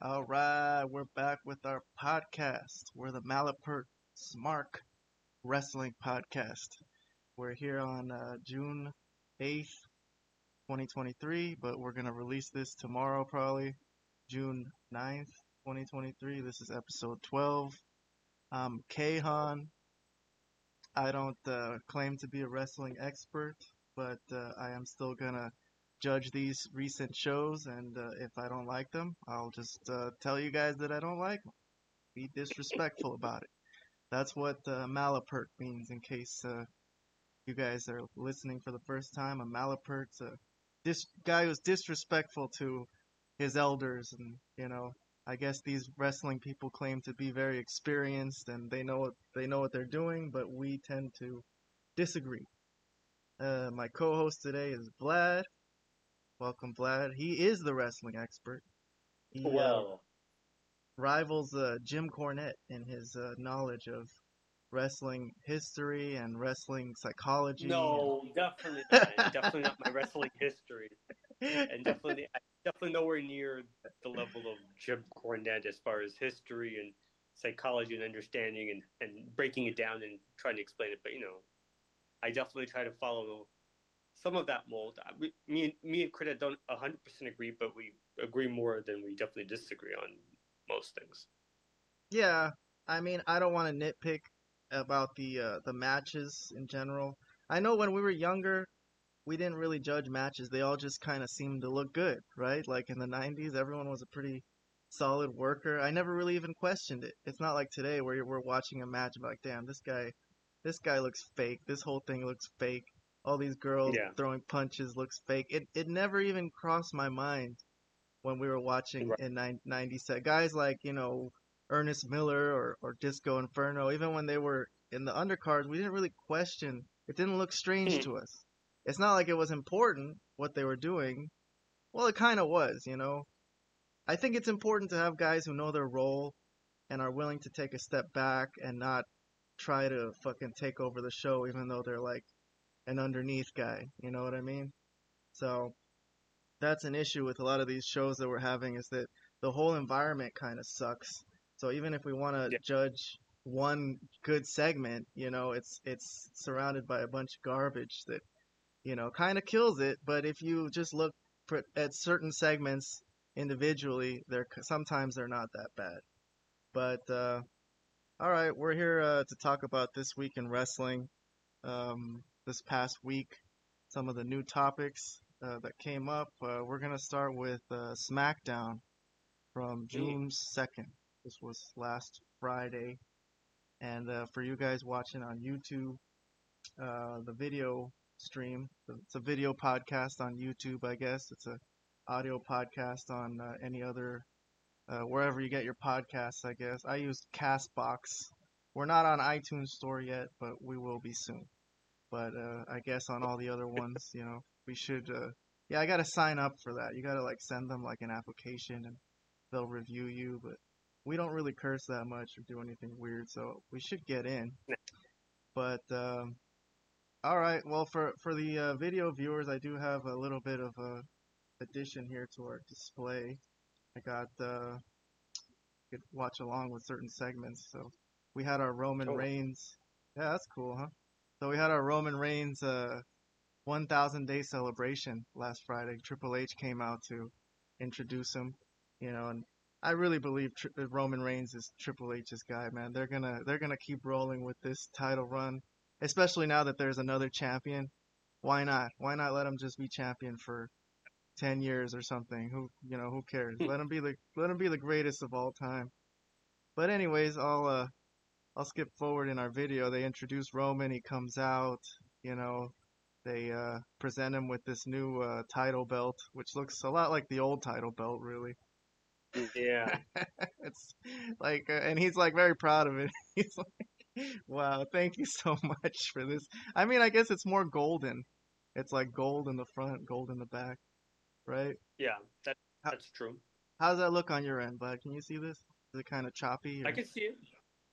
All right, we're back with our podcast. We're the Malapert Smark Wrestling Podcast. We're here on uh, June 8th, 2023, but we're going to release this tomorrow, probably June 9th, 2023. This is episode 12. I'm Kahan. I don't uh, claim to be a wrestling expert, but uh, I am still going to judge these recent shows, and uh, if I don't like them, I'll just uh, tell you guys that I don't like them. Be disrespectful about it. That's what uh, malapert means. In case uh, you guys are listening for the first time, a malapert's a this guy who's disrespectful to his elders, and you know, I guess these wrestling people claim to be very experienced and they know what they know what they're doing, but we tend to disagree. Uh, my co-host today is Vlad. Welcome, Vlad. He is the wrestling expert. He, uh, Well, rivals uh, Jim Cornette in his uh, knowledge of wrestling history and wrestling psychology. no, definitely not. definitely not my wrestling history, and definitely, definitely nowhere near the level of Jim Cornette as far as history and psychology and understanding and, and breaking it down and trying to explain it. But you know, I definitely try to follow some of that mold. We- Me me and Cornette don't hundred percent agree, but we agree more than we definitely disagree on most things. Yeah, I mean, I don't want to nitpick about the uh, the matches in general. I know when we were younger, we didn't really judge matches. They all just kind of seemed to look good, right? Like in the 90s, everyone was a pretty solid worker. I never really even questioned it. It's not like today where we're watching a match and like, damn, this guy, this guy looks fake. This whole thing looks fake. All these girls Yeah. throwing punches looks fake. It it never even crossed my mind when we were watching Right. in 90 set. Guys like, you know, Ernest Miller or, or Disco Inferno, even when they were in the undercards, we didn't really question. It didn't look strange Hmm. to us. It's not like it was important what they were doing. Well, it kind of was, you know. I think it's important to have guys who know their role and are willing to take a step back and not try to fucking take over the show, even though they're like an underneath guy. You know what I mean? So that's an issue with a lot of these shows that we're having is that the whole environment kind of sucks. So even if we want to Yeah. judge one good segment, you know, it's it's surrounded by a bunch of garbage that, you know, kind of kills it. But if you just look for, at certain segments individually, they're sometimes they're not that bad. But uh, all right, we're here uh, to talk about this week in wrestling. Um, this past week, some of the new topics uh, that came up. Uh, we're gonna start with uh, SmackDown from June second. This was last Friday, and uh, for you guys watching on YouTube, uh, the video stream. It's a video podcast on YouTube, I guess. It's a audio podcast on uh, any other uh, wherever you get your podcasts. I guess I used Castbox. We're not on iTunes Store yet, but we will be soon. But uh, I guess on all the other ones, you know, we should. Uh, yeah, I gotta sign up for that. You gotta like send them like an application, and they'll review you. But we don't really curse that much or do anything weird, so we should get in. But um, all right, well for for the uh, video viewers, I do have a little bit of a addition here to our display. I got uh, could watch along with certain segments. So we had our Roman Cool. Reigns. Yeah, that's cool, huh? So we had our Roman Reigns uh, 1,000 day celebration last Friday. Triple H came out to introduce him, you know, and I really believe Tri- Roman Reigns is Triple H's guy, man. They're gonna they're gonna keep rolling with this title run, especially now that there's another champion. Why not? Why not let him just be champion for 10 years or something? Who you know who cares? let him be the let him be the greatest of all time. But anyways, I'll uh I'll skip forward in our video. They introduce Roman. He comes out. You know, they uh, present him with this new uh, title belt, which looks a lot like the old title belt, really. Yeah. it's like, uh, and he's like very proud of it. He's like, "Wow, thank you so much for this." I mean, I guess it's more golden. It's like gold in the front, gold in the back, right? Yeah, that How- that's true. How does that look on your end, bud? Can you see this? Is it kind of choppy? I can see it.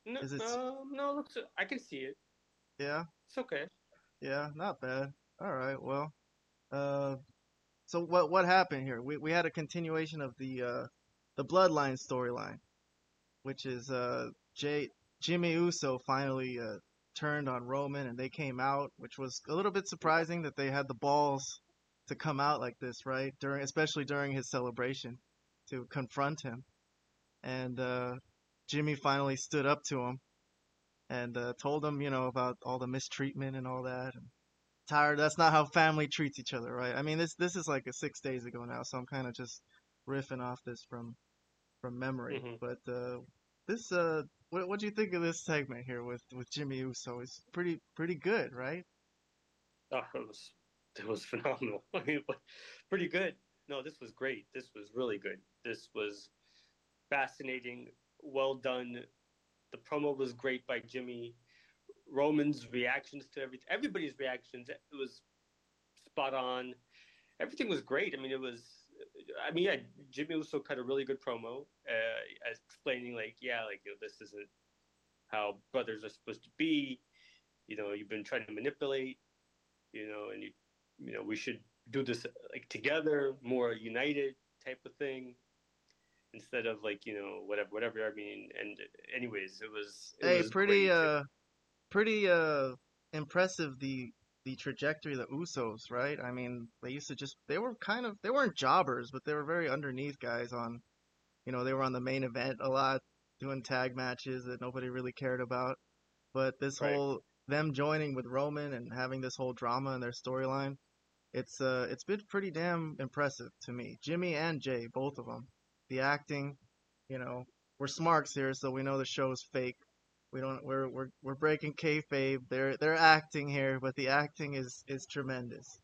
No, Is it um, no, it looks. I can see it. Yeah. It's okay. Yeah, not bad. All right, well, uh, so what what happened here? We we had a continuation of the uh the Bloodline storyline, which is uh Jay Jimmy Uso finally uh, turned on Roman and they came out, which was a little bit surprising that they had the balls to come out like this, right? During especially during his celebration to confront him. And uh, Jimmy finally stood up to him and uh, told him, you know, about all the mistreatment and all that. And tired. That's not how family treats each other, right? I mean, this this is like a six days ago now, so I'm kind of just riffing off this from from memory. Mhm. But uh, this, uh, what what do you think of this segment here with with Jimmy Uso? It's pretty pretty good, right? Oh, it was it was phenomenal. I mean, pretty good. No, this was great. This was really good. This was fascinating. Well done. The promo was great by Jimmy. Roman's reactions to everything, everybody's reactions, it was spot on. Everything was great. I mean, it was. I mean, yeah, Jimmy also cut a really good promo, uh, explaining like, yeah, like you know, this isn't how brothers are supposed to be. You know, you've been trying to manipulate. You know, and you, you know, we should do this like together, more united type of thing, instead of like you know whatever, whatever. I mean, and anyways, it was. It Hey, was pretty uh, pretty uh, impressive the the trajectory of the Usos, right? I mean, they used to just they were kind of they weren't jobbers, but they were very underneath guys on, you know, they were on the main event a lot, doing tag matches that nobody really cared about. But this Right. whole them joining with Roman and having this whole drama in their storyline, it's uh it's been pretty damn impressive to me. Jimmy and Jay, both of them. The acting, you know, we're smarks here, so we know the show's fake. We don't. We're we're we're breaking kayfabe. They're they're acting here, but the acting is is tremendous.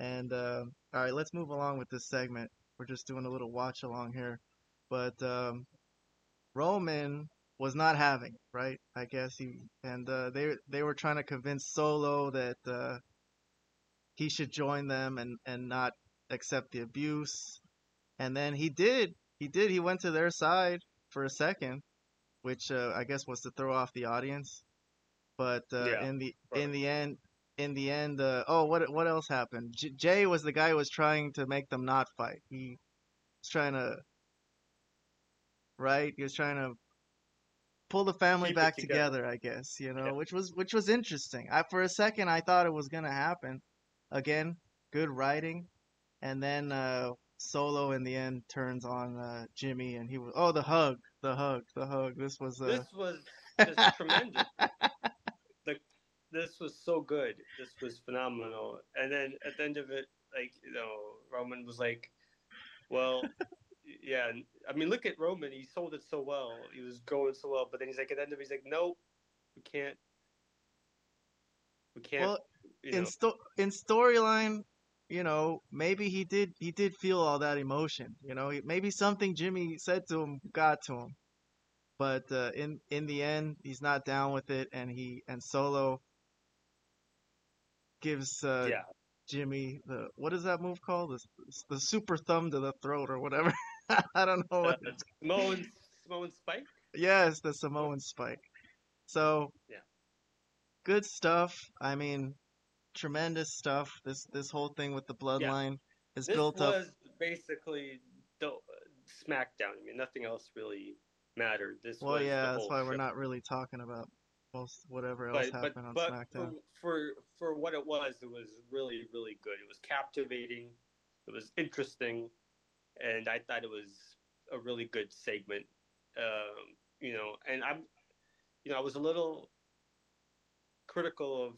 And uh, all right, let's move along with this segment. We're just doing a little watch along here, but um, Roman was not having it, right? I guess he and uh, they they were trying to convince Solo that uh, he should join them and and not accept the abuse. And then he did. He did. He went to their side for a second, which uh, I guess was to throw off the audience. But uh, Yeah, in the right. in the end, in the end, uh, oh, what what else happened? J- Jay was the guy who was trying to make them not fight. He was trying to, right? He was trying to pull the family Keep back together. together, I guess. You know, Yeah. which was which was interesting. I for a second I thought it was gonna happen. Again, good writing, and then uh, Solo in the end turns on uh, Jimmy, and he was oh the hug, the hug, the hug. This was uh, This was just tremendous. The, this was so good. This was phenomenal. And then at the end of it, like you know, Roman was like, "Well, yeah." I mean, look at Roman. He sold it so well. He was going so well. But then he's like, at the end of it, he's like, "Nope, we can't. We can't." well you in know, sto- in storyline, you know, maybe he did he did feel all that emotion. You know, maybe something Jimmy said to him got to him. But uh, in in the end, he's not down with it, and he and Solo gives uh, yeah, Jimmy the what is that move called? The the super thumb to the throat or whatever. I don't know uh, what. it's- Samoan Samoan Spike. Yes, the Samoan spike. So Yeah. good stuff. I mean, tremendous stuff. This this whole thing with the bloodline is This built up. was basically the SmackDown. I mean, nothing else really mattered. This Well, was yeah, that's why we're not really talking about most whatever else but but, happened on but SmackDown. for, for for what it was, it was really really good. It was captivating. It was interesting, and I thought it was a really good segment. Um, you know, and I'm, you know, I was a little critical of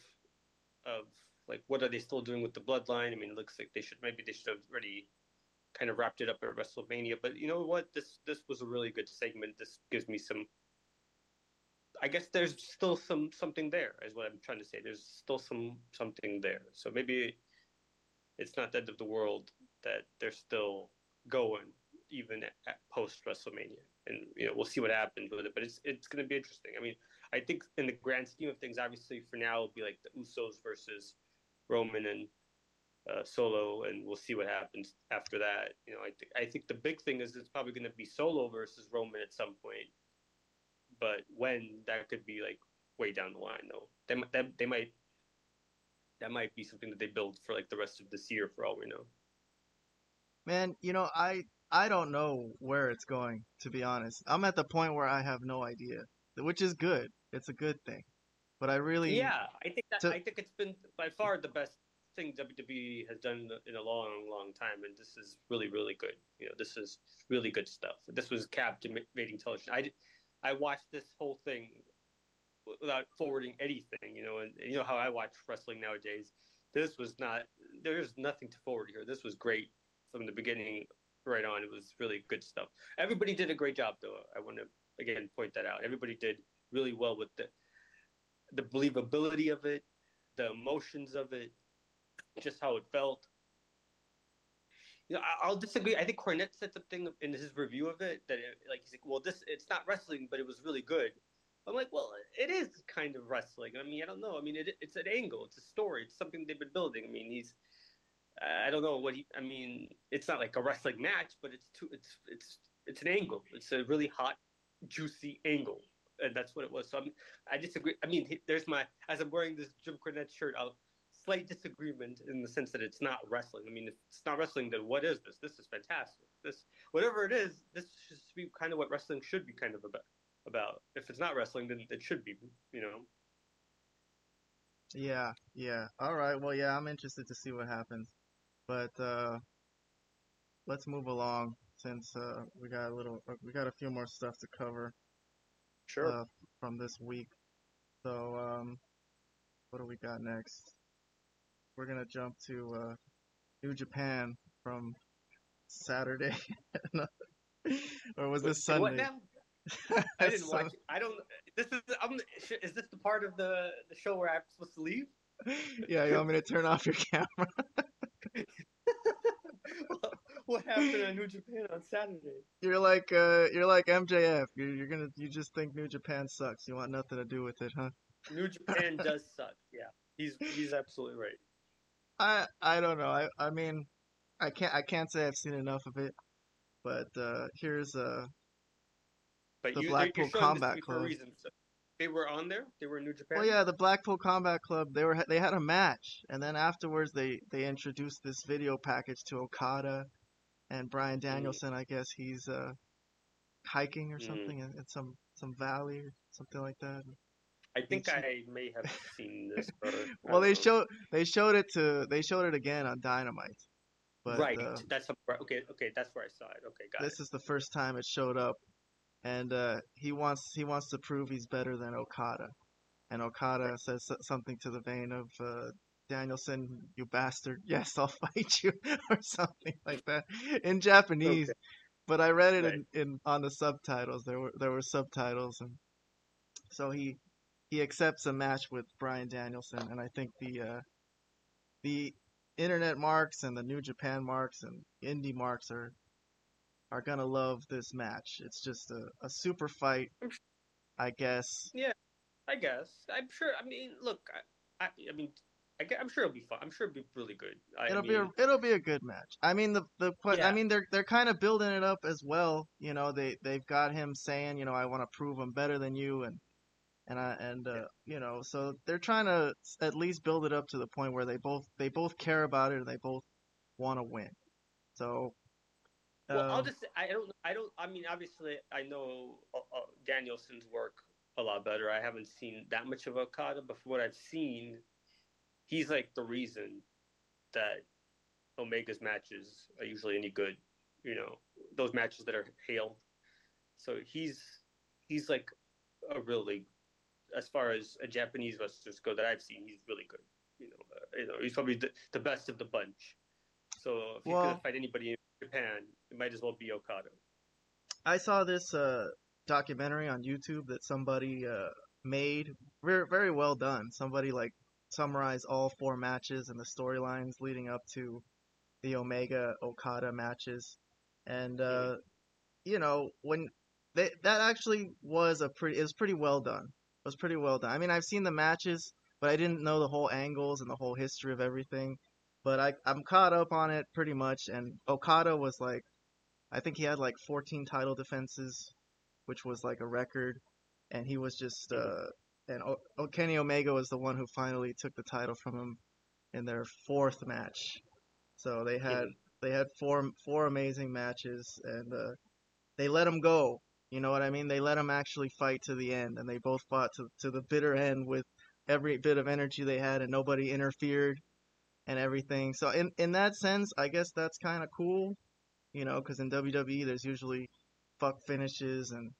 of like what are they still doing with the bloodline? I mean, it looks like they should maybe they should have already kind of wrapped it up at WrestleMania. But you know what? This this was a really good segment. This gives me some. I guess there's still some something there, is what I'm trying to say. There's still some something there. So maybe it's not the end of the world that they're still going even at post WrestleMania, and you know we'll see what happens with it. But it's it's going to be interesting. I mean, I think in the grand scheme of things, obviously for now it'll be like the Usos versus Roman and uh, Solo, and we'll see what happens after that. You know, I think I think the big thing is it's probably going to be Solo versus Roman at some point, but when that could be like way down the line though. They that they might that might be something that they build for like the rest of this year for all we know. Man, you know, I I don't know where it's going. To be honest, I'm at the point where I have no idea, which is good. It's a good thing. But I really Yeah, I think that to- I think it's been by far the best thing WWE has done in a long, long time, and this is really, really good. You know, this is really good stuff. This was captivating television. I I watched this whole thing without forwarding anything. You know, and, and you know how I watch wrestling nowadays. This was not. There's nothing to forward here. This was great from the beginning right on. It was really good stuff. Everybody did a great job, though. I want to again point that out. Everybody did really well with the the believability of it, the emotions of it, just how it felt. You know, I- I'll disagree. I think Cornette said something in his review of it that, it, like, he's like, "Well, this it's not wrestling, but it was really good." I'm like, "Well, it is kind of wrestling." I mean, I don't know. I mean, it, it's an angle, it's a story, it's something they've been building. I mean, he's, I don't know what he. I mean, it's not like a wrestling match, but it's too. It's it's it's an angle. It's a really hot, juicy angle, and that's what it was. So I'm, I disagree. I mean, there's my as I'm wearing this Jim Cornette shirt. I'll slight disagreement in the sense that it's not wrestling. I mean, if it's not wrestling, then what is this? This is fantastic. This whatever it is, this should be kind of what wrestling should be kind of about. About if it's not wrestling, then it should be. You know. Yeah, yeah. All right. Well, yeah, I'm interested to see what happens. But uh let's move along since uh we got a little uh, we got a few more stuff to cover Sure. uh from this week. So, um what do we got next? We're going to jump to uh New Japan from Saturday. or was this Sunday? What now? I didn't Sun- watch. It. I don't. This is. I'm. Is this the part of the the show where I'm supposed to leave? Yeah, you want me to turn off your camera? what happened in New Japan on Saturday? You're like uh you're like MJF. You're, you're gonna you just think New Japan sucks. You want nothing to do with it, huh? New Japan does suck. Yeah, he's he's absolutely right. I I don't know. I I mean, I can't I can't say I've seen enough of it. But uh here's uh But The you, Blackpool you're showing this to Combat me for a Club. So they were on there. They were in New Japan. well yeah the Blackpool Combat Club. They were they had a match, and then afterwards they they introduced this video package to Okada and Brian Danielson. I guess he's uh hiking or Mm. something in, in some some valley or something like that. I think I may have seen this. Well, they showed they showed it to they showed it again on Dynamite. But right. uh, That's a, okay. Okay, that's where I saw it. Okay, got this is the first time it showed up, and uh, he wants he wants to prove he's better than Okada, and Okada says something to the vein of uh, Danielson, you bastard, yes, I'll fight you, or something like that in Japanese. Okay. But I read it Right. in, in on the subtitles. There were there were subtitles, and so he he accepts a match with Brian Danielson, and I think the uh, the internet marks and the New Japan marks and indie marks are are gonna love this match. It's just a, a super fight, I guess. Yeah. I guess. I'm sure. I mean, look. I. I, I mean, I, am sure it'll be fun. I'm sure it'll be really good. I It'll mean, be a it'll be a good match. I mean the the Yeah. I mean they're they're kind of building it up as well. You know they they've got him saying you know I want to prove I'm better than you and and I and uh, you know so they're trying to at least build it up to the point where they both they both care about it and they both want to win. So Well, I'll um, just. I don't. I don't. I mean, obviously, I know uh, uh, Danielson's work a lot better. I haven't seen that much of Okada, but from what I've seen, he's like the reason that Omega's matches are usually any good. You know, those matches that are hailed. So he's he's like a really, as far as a Japanese wrestlers go that I've seen, he's really good. You know, uh, you know, he's probably the, the best of the bunch. So if Well- gonna fight anybody in Japan, it might as well be Okada. I saw this uh, documentary on YouTube that somebody uh, made. Very, very well done. Somebody like summarized all four matches and the storylines leading up to the Omega Okada matches, and uh, you know when they, that actually was a pretty it was pretty well done. It was pretty well done. I mean, I've seen the matches, but I didn't know the whole angles and the whole history of everything. But I I'm caught up on it pretty much, and Okada was like I think he had like 14 title defenses, which was like a record, and he was just uh, and o- Kenny Omega was the one who finally took the title from him in their fourth match. So they had. They had four four amazing matches, and uh, they let him go. You know what I mean? They let him actually fight to the end, and they both fought to to the bitter end with every bit of energy they had, and nobody interfered and everything. So in in that sense, I guess that's kind of cool. You know, because in WWE there's usually fuck finishes and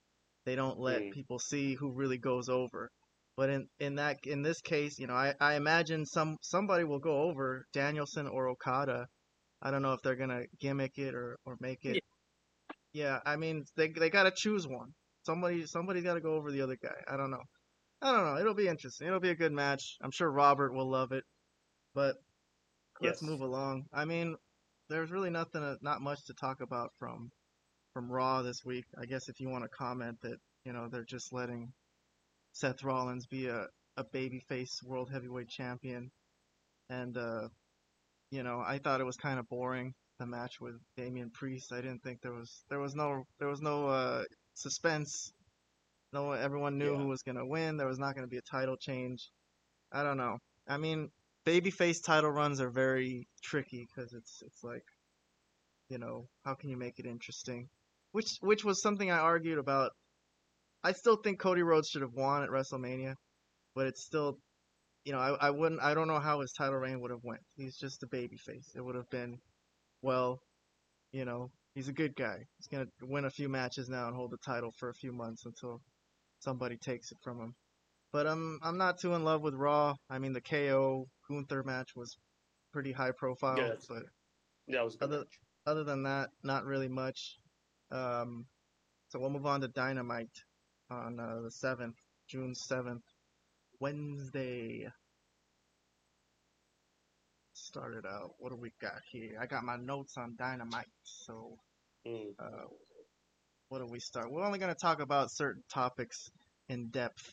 they don't let Mm. people see who really goes over. But in, in that in this case, you know, I, I imagine some somebody will go over Danielson or Okada. I don't know if they're gonna gimmick it or, or make it. Yeah, I mean they they gotta choose one. Somebody somebody's gotta go over the other guy. I don't know. I don't know. It'll be interesting. It'll be a good match. I'm sure Robert will love it. But let's Yes. move along. I mean, there's really nothing, to, not much to talk about from from Raw this week. I guess if you want to comment that you know they're just letting Seth Rollins be a a babyface world heavyweight champion, and uh, you know I thought it was kind of boring the match with Damian Priest. I didn't think there was there was no there was no uh, suspense. No, everyone knew Yeah. who was gonna win. There was not gonna be a title change. I don't know. I mean, babyface title runs are very tricky because it's it's like, you know, how can you make it interesting? Which which was something I argued about. I still think Cody Rhodes should have won at WrestleMania, but it's still, you know, I I wouldn't I don't know how his title reign would have went. He's just a baby face. It would have been, well, you know, he's a good guy. He's gonna win a few matches now and hold the title for a few months until somebody takes it from him. But I'm I'm not too in love with Raw. I mean, the KO Gunther match was pretty high profile, Yeah, but That was good Other- match. other than that, not really much. Um, so we'll move on to Dynamite on uh, the seventh, June seventh, Wednesday. Started out. What do we got here? I got my notes on Dynamite. So Mm. uh, what do we start? We're only going to talk about certain topics in depth,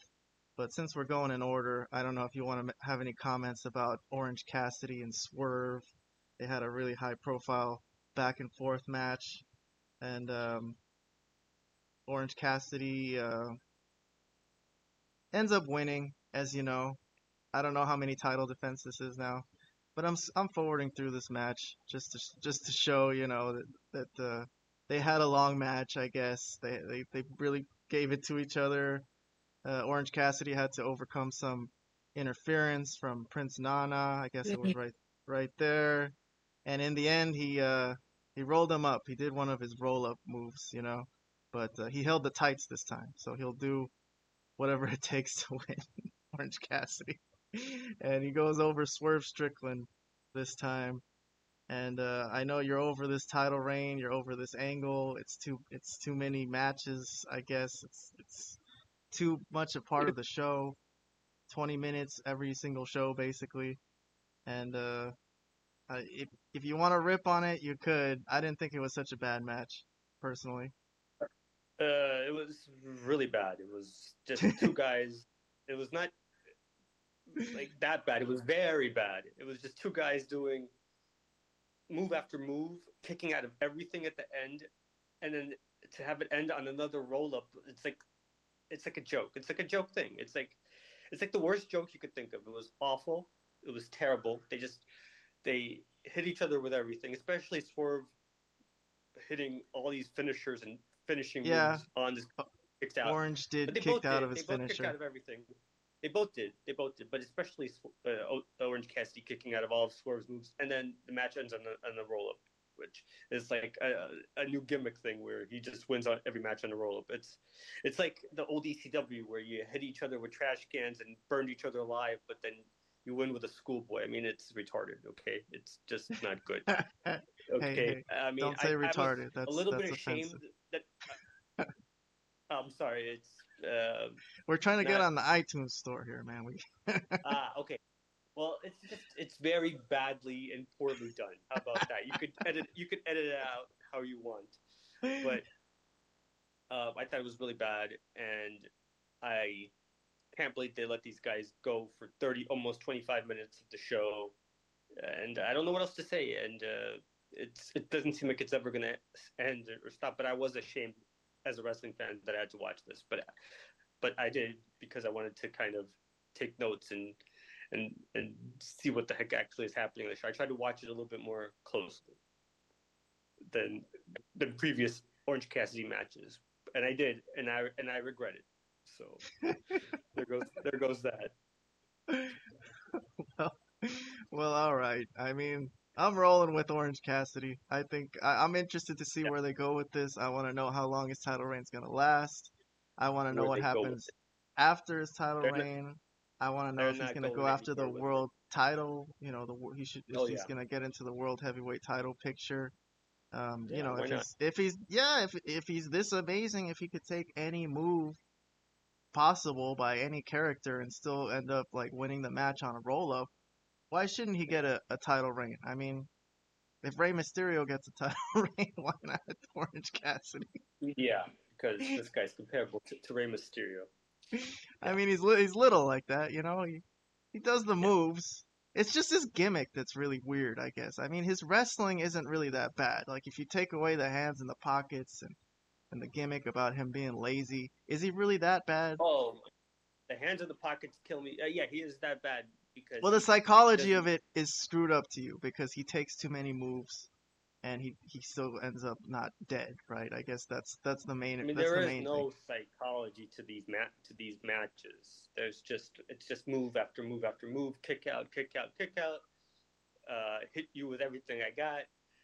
but since we're going in order, I don't know if you want to have any comments about Orange Cassidy and Swerve. They had a really high profile back and forth match, and um, Orange Cassidy uh, ends up winning, as you know. I don't know how many title defense this is now, but I'm I'm forwarding through this match just to just to show you know that that uh, they had a long match. I guess they they they really gave it to each other. Uh, Orange Cassidy had to overcome some interference from Prince Nana. I guess it was right right there, and in the end he uh he rolled him up. He did one of his roll up moves, you know, but uh, he held the tights this time, so he'll do whatever it takes to win Orange Cassidy. and he goes over Swerve Strickland this time. And uh, I know you're over this title reign. You're over this angle. It's too it's too many matches. I guess it's it's too much a part of the show. Twenty minutes every single show basically. And uh, if if you want to rip on it, you could. I didn't think it was such a bad match, personally. Uh, it was really bad. It was just two guys. It was not like that bad. It was very bad. It was just two guys doing move after move, kicking out of everything at the end, and then to have it end on another roll up. It's like it's like a joke. It's like a joke thing. It's like it's like the worst joke you could think of. It was awful. It was terrible. They just they hit each other with everything, especially Swerve hitting all these finishers and finishing Yeah. moves on this kicked out. Orange did they kicked both out did. of his they both kicked out finisher. of everything. They both did. They both did. But especially uh, Orange Cassidy kicking out of all of Swerve's moves, and then the match ends on the, on a roll up, which is like a, a new gimmick thing where he just wins on every match on a roll up. It's it's like the old ECW where you hit each other with trash cans and burned each other alive, but then you win with a schoolboy. I mean, it's retarded. Okay, it's just not good. Okay, hey, I mean, Don't I- say I retarded. That's a little that's bit ashamed offensive. That. I'm sorry. It's uh, We're trying to get on the iTunes store here, man. We ah okay. Well, it's just it's very badly and poorly done. How about that? You could edit you could edit it out how you want, but uh, I thought it was really bad, and I can't believe they let these guys go for thirty almost twenty five minutes of the show, and I don't know what else to say. And uh, it's it doesn't seem like it's ever gonna end or stop. But I was ashamed as a wrestling fan that I had to watch this, but but I did because I wanted to kind of take notes and and and see what the heck actually is happening in the show. I tried to watch it a little bit more closely. than the previous Orange Cassidy matches, and I did, and I and I regret it. So there goes there goes that. well, well, all right. I mean, I'm rolling with Orange Cassidy. I think I, am interested to see where they go with this. I want to know how long his title reign is gonna last. I want to know what happens after his title they're reign. Not, I want to know if he's gonna go after the world title. You know, the he should if oh, he's yeah. gonna get into the world heavyweight title picture. Um, yeah, you know, if he's, if he's yeah, if if he's this amazing, if he could take any move possible by any character and still end up like winning the match on a roll up, why shouldn't he get a, a title reign? I mean, if Rey Mysterio gets a title reign, why not Orange Cassidy? Yeah, because this guy's comparable to, to Rey Mysterio. I mean, he's he's little like that, you know. He he does the moves. It's just his gimmick that's really weird, I guess. I mean, his wrestling isn't really that bad. Like if you take away the hands and the pockets and and the gimmick about him being lazy, is he really that bad? Oh, the hands in the pockets kill me. Uh, yeah, he is that bad because well, the psychology of it is screwed up to you because he takes too many moves, and he he still ends up not dead, right? I guess that's that's the main. I mean, there the is no thing. psychology to these mat to these matches. There's just it's just move after move after move, kick out, kick out, kick out, uh, hit you with everything I got.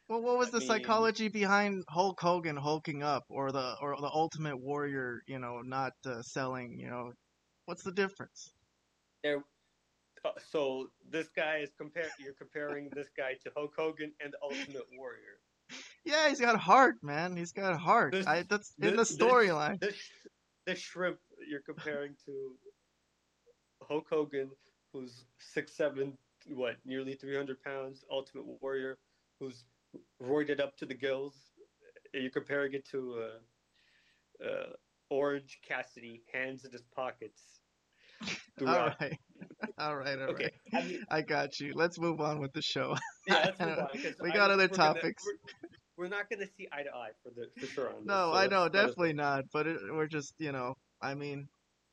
Well, what was I the mean, psychology behind Hulk Hogan hulking up, or the or the Ultimate Warrior, you know, not uh, selling? You know, what's the difference? There, so this guy is compare. You're comparing this guy to Hulk Hogan and the Ultimate Warrior. Yeah, he's got heart, man. He's got heart. This, I, that's this, in the storyline. This, this, shrimp you're comparing to Hulk Hogan, who's six seven, what, nearly three hundred pounds. Ultimate Warrior, who's roided up to the gills. You're comparing it to uh, uh, Orange Cassidy, hands in his pockets. All right. all right, all okay. right. I, I, got you. Let's move on with the show. Yeah, let's move on. we got other topics. Gonna, we're, we're, not going to see eye to eye for the for sure. no, this, so I know, definitely not. But it, we're just, you know, I mean,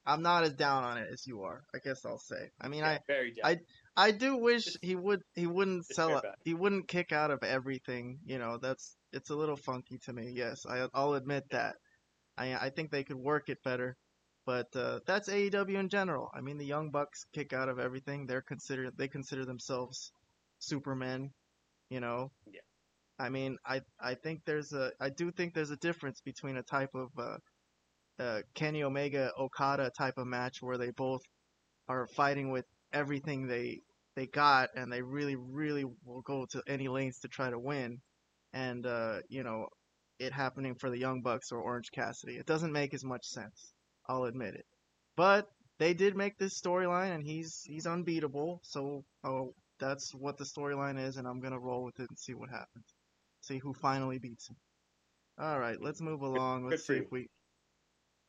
I'm not as down on it as you are. I guess I'll say. I mean, yeah, I, I, I do wish he would. He wouldn't sell. He wouldn't kick out of everything. You know, that's it's a little funky to me. Yes, I, I'll admit that. I, I think they could work it better. But uh, that's AEW in general. I mean, the Young Bucks kick out of everything. They're considered they consider themselves Supermen. You know. Yeah. I mean, I I think there's a I do think there's a difference between a type of uh, uh, Kenny Omega Okada type of match where they both are fighting with everything they they got and they really really will go to any lengths to try to win, and uh, you know it happening for the Young Bucks or Orange Cassidy. It doesn't make as much sense. I'll admit it. But they did make this storyline, and he's he's unbeatable. So oh, that's what the storyline is, and I'm gonna roll with it and see what happens. See who finally beats him. All right, let's move along. Let's see if we.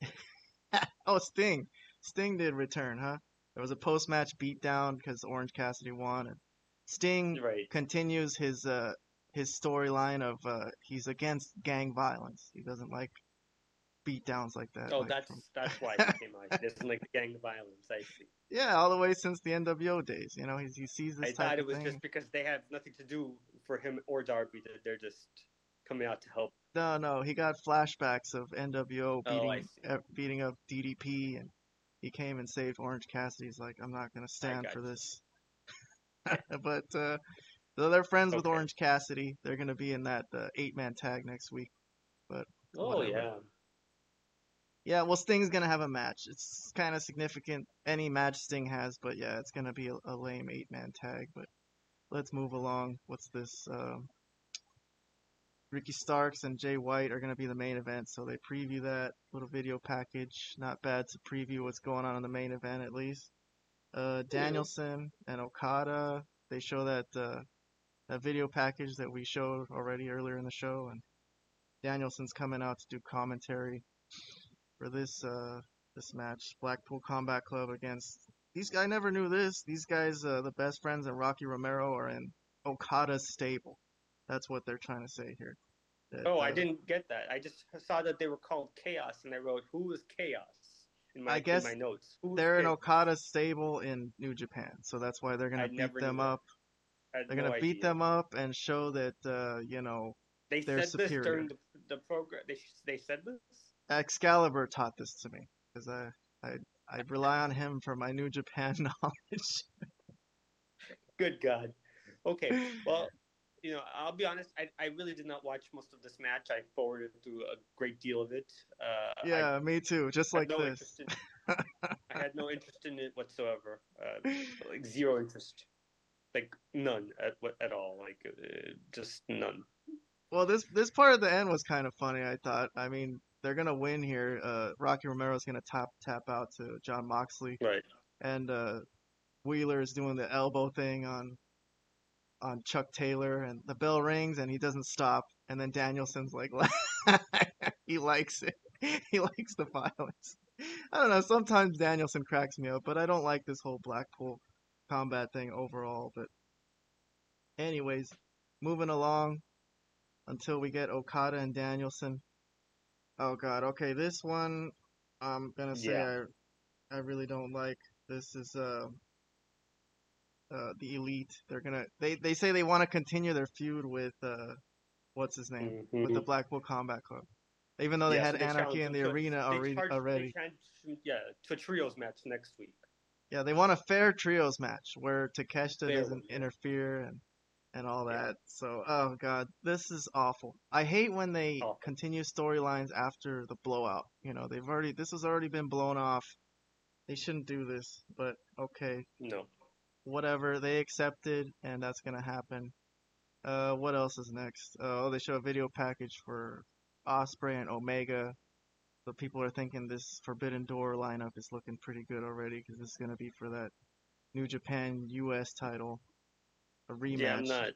oh, Sting. Sting did return, huh? There was a post-match beatdown because Orange Cassidy won, and Sting right. continues his uh his storyline of uh he's against gang violence. He doesn't like beatdowns like that. Oh, like that's that's why he came out. This like gang violence. I see. Yeah, all the way since the NWO days. You know, he he sees this. I thought it was thing. just because they have nothing to do for him or Darby. That they're just coming out to help. No, no, he got flashbacks of NWO oh, beating oh, beating up DDP, and he came and saved Orange Cassidy. He's like, I'm not gonna stand for you. this. but uh, so they're friends okay. with Orange Cassidy. They're gonna be in that uh, eight man tag next week. But oh whatever. yeah. Yeah, well, Sting's gonna have a match. It's kind of significant. Any match Sting has, but yeah, it's gonna be a, a lame eight-man tag. But let's move along. What's this? Uh, Ricky Starks and Jay White are gonna be the main event, so they preview that little video package. Not bad to preview what's going on in the main event at least. Uh, Danielson and Okada, they show that uh, that video package that we showed already earlier in the show, and Danielson's coming out to do commentary for this uh, this match. Blackpool Combat Club against these. I never knew this. These guys, uh, the best friends and Rocky Romero, are in Okada's stable. That's what they're trying to say here. That, oh, uh, I didn't get that. I just saw that they were called Chaos, and I wrote, "Who is Chaos?" In my, I guess in my notes. they're in Okada's stable in New Japan, so that's why they're gonna I beat them up. They're no gonna idea. beat them up and show that uh, you know They they're said superior. this during the, the program. They they said this. Excalibur taught this to me because I, I I rely on him for my New Japan knowledge. Good God. Okay. Well, you know, I'll be honest. I, I really did not watch most of this match. I forwarded through a great deal of it. Uh, yeah, me too. Just like no this. in, I had no interest in it whatsoever. Uh, like zero interest. Like none at at all. Like uh, just none. Well, this this part of the end was kind of funny. I thought. I mean, they're gonna win here. Uh, Rocky Romero's gonna tap tap out to Jon Moxley, Right. and uh, Wheeler's doing the elbow thing on on Chuck Taylor, and the bell rings, and he doesn't stop. And then Danielson's like, he likes it. He likes the violence. I don't know. Sometimes Danielson cracks me up, but I don't like this whole Blackpool combat thing overall. But anyways, moving along until we get Okada and Danielson. Oh God. Okay, this one I'm gonna say Yeah. I I really don't like. This is uh uh the elite. They're gonna they they say they want to continue their feud with uh what's his name with the. Blackpool Combat Club. Even though they Yeah, had so Anarchy in the to- arena they already charged- they already. challenged yeah, to a trios match next week. Yeah, they want a fair trios match where Takeshita Fair doesn't one, yeah. interfere and and all Yeah. that. So, oh god, this is awful. I hate when they Awful. continue storylines after the blowout. You know, they've already this has already been blown off. They shouldn't do this, but okay, No. whatever. They accepted, and that's gonna happen. Uh, what else is next? Uh, oh, they show a video package for Ospreay and Omega. So people are thinking this Forbidden Door lineup is looking pretty good already because this is gonna be for that New Japan US title, a rematch. Yeah, I'm not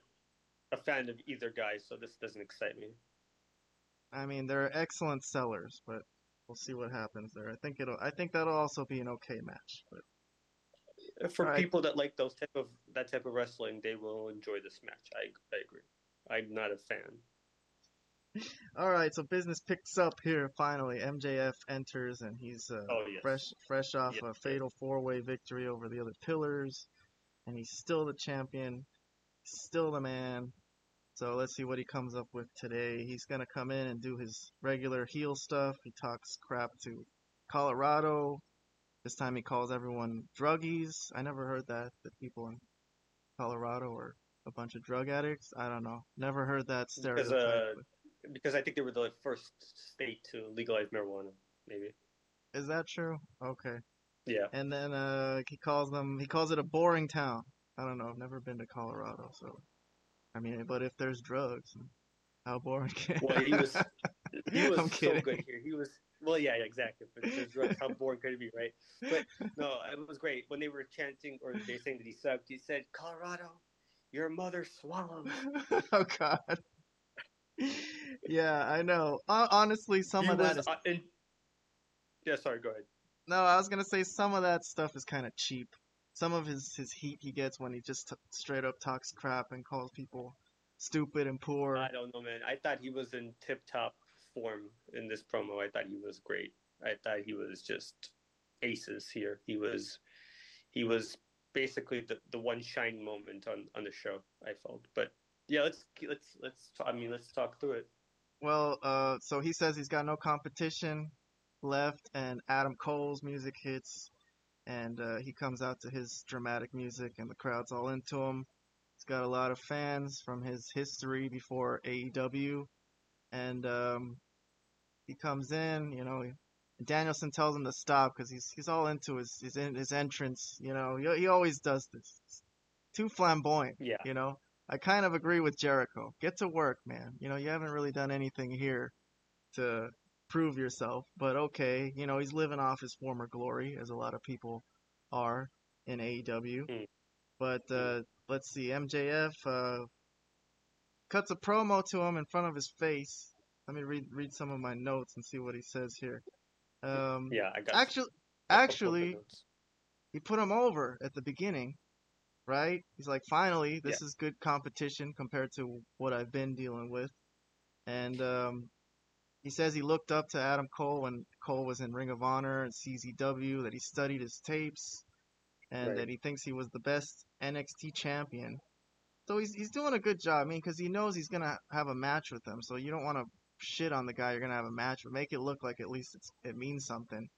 a fan of either guy, so this doesn't excite me. I mean, they're excellent sellers, but we'll see what happens there. I think it'll. I think that'll also be an okay match. But For Alright. people that like those type of that type of wrestling, they will enjoy this match. I I agree. I'm not a fan. all right, so business picks up here finally. MJF enters and he's uh, Oh, yes. fresh, fresh off Yes, a fatal four-way victory over the other pillars, and he's still the champion, still the man. So let's see what he comes up with today. He's gonna come in and do his regular heel stuff. He talks crap to Colorado. This time he calls everyone druggies. I never heard that that people in Colorado are a bunch of drug addicts. I don't know. Never heard that Because stereotype. uh, because I think they were the first state to legalize marijuana. Maybe. Is that true? Okay. Yeah. And then uh, he calls them. He calls it a boring town. I don't know. I've never been to Colorado, so I mean, but if there's drugs, how boring can? Well, he was he was I'm so kidding. good here. He was well, yeah, exactly. But there's drugs, how boring could it be, right? But no, it was great when they were chanting or they saying that he sucked. He said, "Colorado, your mother swallows." oh God. yeah, I know. Honestly, some He of that was, is. uh, and, yeah, sorry, go ahead. No, I was gonna say some of that stuff is kind of cheap. Some of his his heat he gets when he just t- straight up talks crap and calls people stupid and poor. I don't know, man. I thought he was in tip top form in this promo. I thought he was great. I thought he was just aces here. He was he was basically the, the one shining moment on, on the show. I felt, but yeah, let's let's let's. I mean, let's talk through it. Well, uh, so he says he's got no competition left, and Adam Cole's music hits, and uh, he comes out to his dramatic music, and the crowd's all into him. He's got a lot of fans from his history before AEW, and um, he comes in, you know. Danielson tells him to stop because he's he's all into his his his entrance. You know, he he always does this. It's too flamboyant. Yeah, You know, I kind of agree with Jericho. Get to work, man. You know, you haven't really done anything here to prove yourself, but okay. You know, he's living off his former glory, as a lot of people are in AEW. Mm. But uh, let's see, MJF uh, cuts a promo to him in front of his face. Let me read read some of my notes and see what he says here. Um, yeah. I got actually, actually, he put him over at the beginning, right? He's like, finally, this is good competition compared to what I've been dealing with. And um, he says he looked up to Adam Cole when Cole was in Ring of Honor and CZW, that he studied his tapes, and Right. that he thinks he was the best NXT champion. So he's he's doing a good job. I mean, because he knows he's gonna have a match with them, so you don't want to shit on the guy you're gonna have a match with. Make it look like at least it's it means something.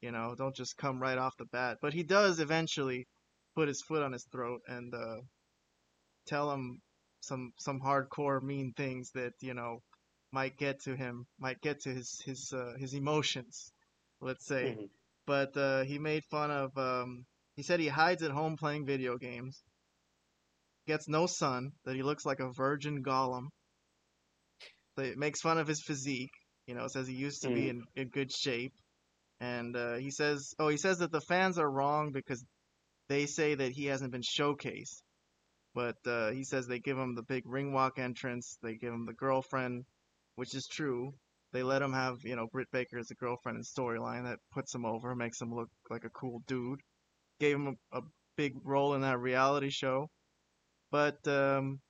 You know, don't just come right off the bat. But he does eventually put his foot on his throat and uh, tell him some some hardcore mean things that you know might get to him, might get to his his uh, his emotions, let's say. Mhm. But uh, he made fun of. Um, he said he hides at home playing video games. Gets no sun, That he looks like a virgin golem. But it makes fun of his physique. You know, says he used to be Mhm. in, in good shape. And uh, he says, oh, he says that the fans are wrong because they say that he hasn't been showcased. But uh, he says they give him the big ring walk entrance. They give him the girlfriend, which is true. They let him have, you know, Britt Baker as a girlfriend in storyline that puts him over, makes him look like a cool dude. Gave him a, a big role in that reality show. But um,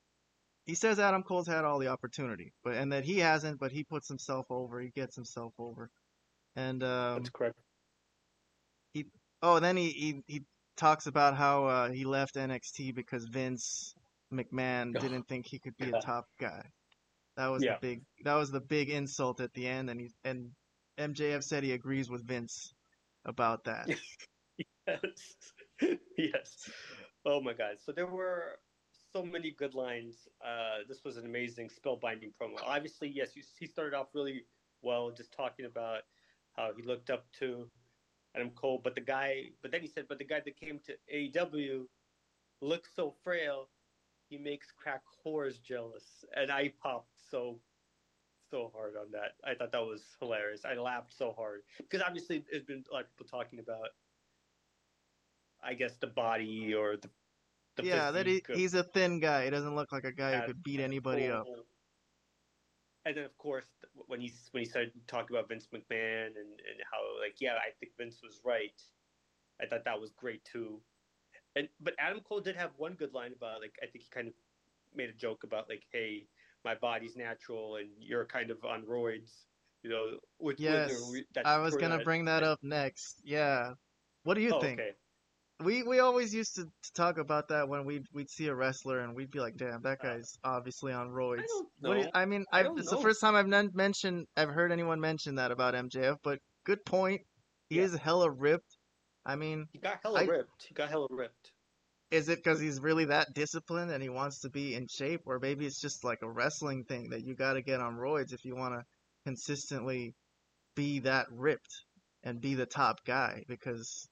he says Adam Cole's had all the opportunity, but and that he hasn't, but he puts himself over. He gets himself over. And um, That's correct. He oh, and then he, he, he talks about how uh, he left NXT because Vince McMahon didn't think he could be a top guy. That was Yeah. the big that was the big insult at the end, and he and MJF said he agrees with Vince about that. Yes. yes. Oh my God. So there were so many good lines. Uh, this was an amazing spellbinding promo. Obviously, yes, he, he started off really well, just talking about how he looked up to Adam Cole, but the guy, but then he said, but the guy that came to AEW looked so frail, he makes crack whores jealous. And I popped so, so hard on that. I thought that was hilarious. I laughed so hard because obviously there's been a lot of people talking about I guess the body or the, the yeah, that he, of he's a thin guy. He doesn't look like a guy who could beat anybody up. And then of course when he when he started talking about Vince McMahon and, and how like yeah I think Vince was right, I thought that was great too. And but Adam Cole did have one good line about like I think he kind of made a joke about like hey my body's natural and you're kind of on roids, you know. Which Yes, that's I was gonna bring that up next. Yeah, what do you Oh, think? okay. We we always used to, to talk about that when we'd we'd see a wrestler and we'd be like, damn, that Uh, guy's obviously on roids. I don't do you- I mean, I don't it's the first time I've none mentioned, I've heard anyone mention that about MJF. But good point. He Yeah. is hella ripped. I mean, He got hella I- ripped. He got hella ripped. is it because he's really that disciplined and he wants to be in shape, or maybe it's just like a wrestling thing that you got to get on roids if you want to consistently be that ripped and be the top guy? Because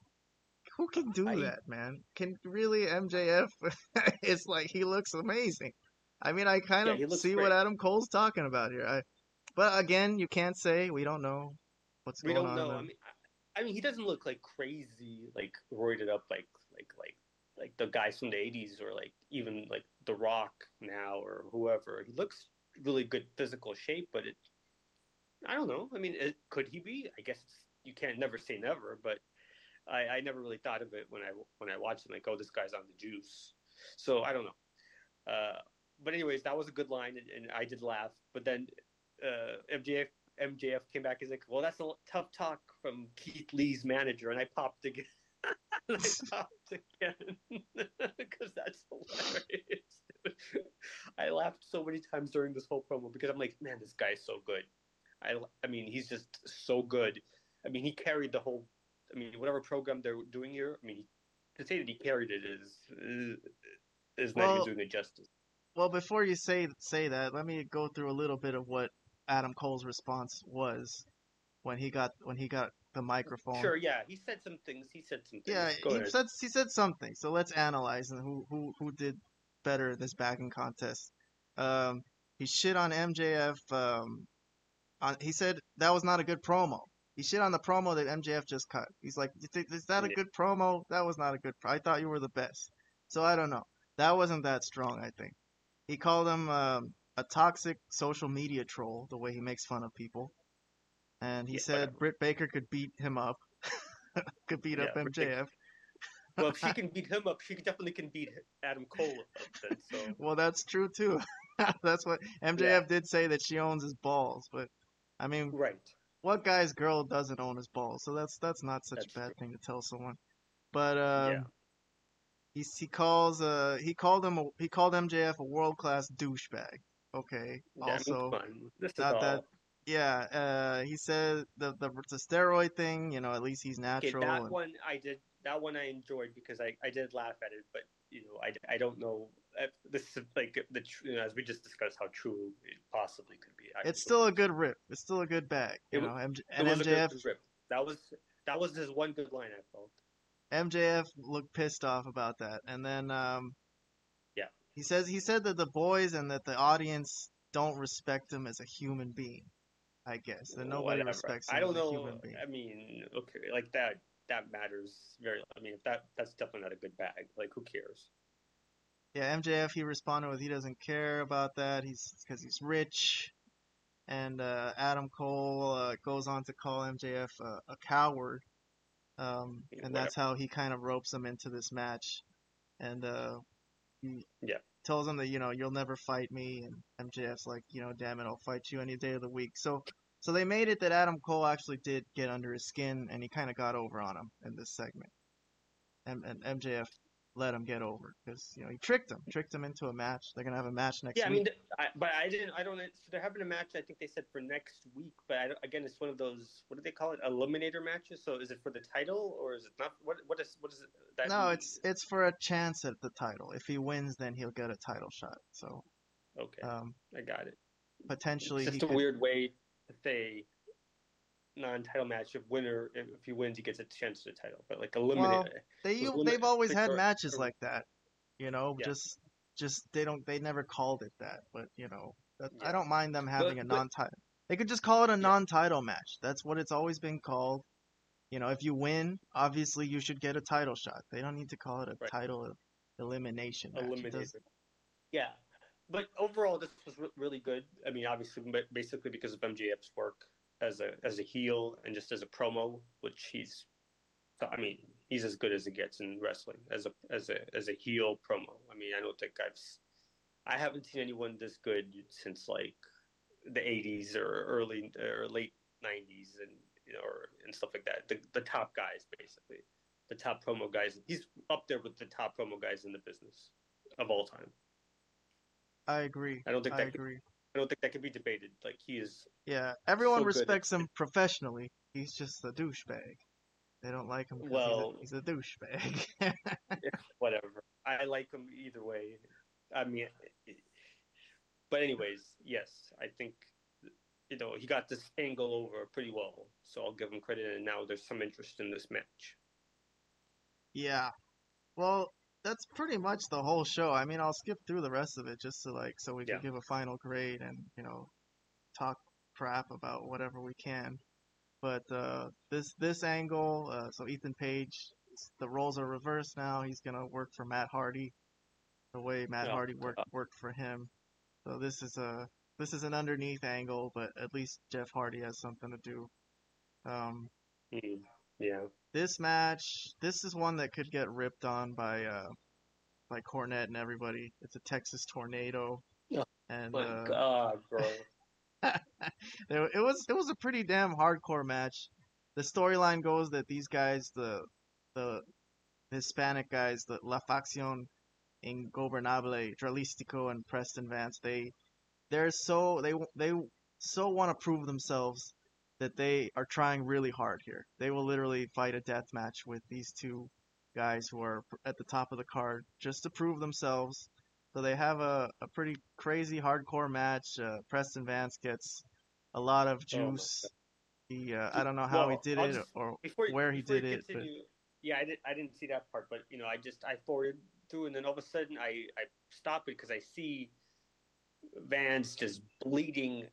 who can do I- that, man? Can really MJF? it's like he looks amazing. I mean, I kind Yeah, of see great. what Adam Cole's talking about here. I, but again, you can't say we don't know what's we going don't on. know. in I mean, I, mean, he doesn't look like crazy, like roided up, like like like like the guys from the '80s, or like even like The Rock now, or whoever. He looks really good physical shape, but it. I don't know. I mean, it, could he be? I guess you can't never say never, but I, I never really thought of it when I when I watched him. Like, oh, this guy's on the juice. So I don't know. Uh, but anyways, that was a good line, and, and I did laugh. But then uh, MJF MJF came back. He's like, "Well, that's a tough talk from Keith Lee's manager," and I popped again. and I popped again because that's hilarious. I laughed so many times during this whole promo because I'm like, "Man, this guy's so good." I, I mean, he's just so good. I mean, he carried the whole. I mean, whatever program they're doing here. I mean, to say that he carried it is is, is not Well, even doing it justice. Well, before you say say that, let me go through a little bit of what Adam Cole's response was when he got when he got the microphone. Sure, yeah, he said some things. He said some things. Yeah, Go he ahead. said he said something. So let's analyze and who who who did better in this bagging contest. Um, he shit on MJF. Um, on he said that was not a good promo. He shit on the promo that MJF just cut. He's like, is that a good promo? That was not a good. Pro- I thought you were the best. So I don't know. That wasn't that strong. I think he called him um, a toxic social media troll. The way he makes fun of people, and he Yeah, said whatever. Britt Baker could beat him up. could beat up Yeah, Baker- MJF. well, if she can beat him up, she definitely can beat Adam Cole up. Then, so Well, that's true too. that's what MJF Yeah. did say that she owns his balls, but I mean, right. what guy's girl doesn't own his balls? So that's that's not such That's a bad true. thing to tell someone. But um, Yeah. He he calls uh he called him a, he called MJF a world class douchebag. Okay. Also, I mean, come on. This is not all. that- yeah. Uh, he said the the the steroid thing. You know, at least he's Okay, natural. that and- one I did. That one I enjoyed because I, I did laugh at it, but you know I, I don't know if this is like the you know, as we just discussed how true it possibly could be. I it's still a good rip. It's still a good bag. You It know, MJ, and MJF. That was that was his one good line. I felt. MJF looked pissed off about that, and then um. He says he said that the boys and that the audience don't respect him as a human being. I guess that nobody Whatever. respects him I don't as a know. human being. I mean, okay, like that that matters very. I mean, if that that's definitely not a good bag. Like, who cares? Yeah, MJF he responded with he doesn't care about that. He's because he's rich, and uh, Adam Cole uh, goes on to call MJF a, a coward, um, and that's how he kind of ropes him into this match, and uh, Yeah. tells him that you know you'll never fight me, and MJF's like you know damn it I'll fight you any day of the week. So so they made it that Adam Cole actually did get under his skin, and he kind of got over on him in this segment, and and MJF let him get over because you know he tricked him, tricked him into a match. They're gonna have a match next week. Yeah, I mean, I, but I didn't. I don't. So they're having a match. I think they said for next week. But I again, it's one of those. What do they call it? Eliminator matches. So is it for the title or is it not? What what is what is it? That no, mean? it's it's for a chance at the title. If he wins, then he'll get a title shot. So okay. um, I got it. potentially It's just a could, weird way that say non-title match. If winner, if he wins, he gets a chance to the title. But like they was you, limit- they've always had or- matches or- like that. You know, Yeah. just just they don't they never called it that. But you know, that, I don't mind them having a non-title. They could just call it a non-title match. That's what it's always been called. You know, if you win, obviously you should get a title shot. They don't need to call it a Right. title of elimination match. It eliminator. does- Yeah, but overall, this was re- really good. I mean, obviously, ba- basically because of MJF's work as a as a heel and just as a promo, which he's, I mean, he's as good as it gets in wrestling as a as a as a heel promo. I mean, I don't think I've, I haven't seen anyone this good since like the '80s or early or late '90s and you know or, and stuff like that. The the top guys, basically, the top promo guys. He's up there with the top promo guys in the business of all time. I agree. I don't think I that could, agree. I don't think that can be debated. Like he is Yeah, everyone so respects him professionally. He's just a douchebag. They don't like him. Well- he's, a, he's a douchebag. whatever. I like him either way. I mean, but anyways, yes, I think you know he got this angle over pretty well. So I'll give him credit. And now there's some interest in this match. yeah. Well, that's pretty much the whole show. I mean, I'll skip through the rest of it just to like so we can Yeah. give a final grade and you know talk crap about whatever we can. But uh, this this angle, uh, so Ethan Page, the roles are reversed now. He's gonna work for Matt Hardy, the way Matt Oh, Hardy worked worked for him. So this is a this is an underneath angle, but at least Jeff Hardy has something to do. Um, Mm, yeah, this match, this is one that could get ripped on by uh, by Cornette and everybody. It's a Texas tornado, Oh, and my uh, God, bro. it, it was it was a pretty damn hardcore match. The storyline goes that these guys, the the Hispanic guys, the La Facción Ingobernable, Dralistico and Preston Vance, they they're so they they so want to prove themselves that they are trying really hard here. They will literally fight a death match with these two guys who are at the top of the card just to prove themselves. So they have a, a pretty crazy hardcore match. Uh, Preston Vance gets a lot of juice. Oh juice. he uh, I don't know how Well, he did I'll it just- or Before where he before did it, but- yeah, I didn't I didn't see that part, but you know, I just I forwarded through, and then all of a sudden I I stop it because I see Vance just bleeding,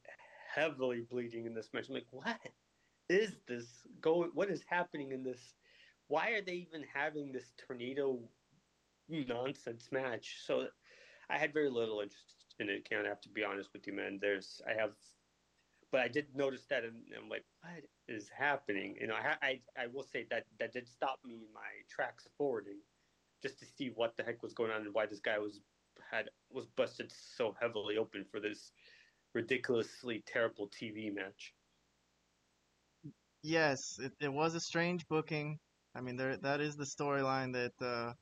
heavily bleeding in this match. I'm like, what is this going? What is happening in this? Why are they even having this tornado nonsense match? So I had very little interest in it. Can I have to be honest with you, man? There's I have but I did notice that, and I'm like, what is happening? You know, I, I, I will say that that did stop me in my tracks forwarding, just to see what the heck was going on and why this guy was had was busted so heavily open for this ridiculously terrible TV match. Yes, it, it was a strange booking. I mean, there that is the storyline that uh,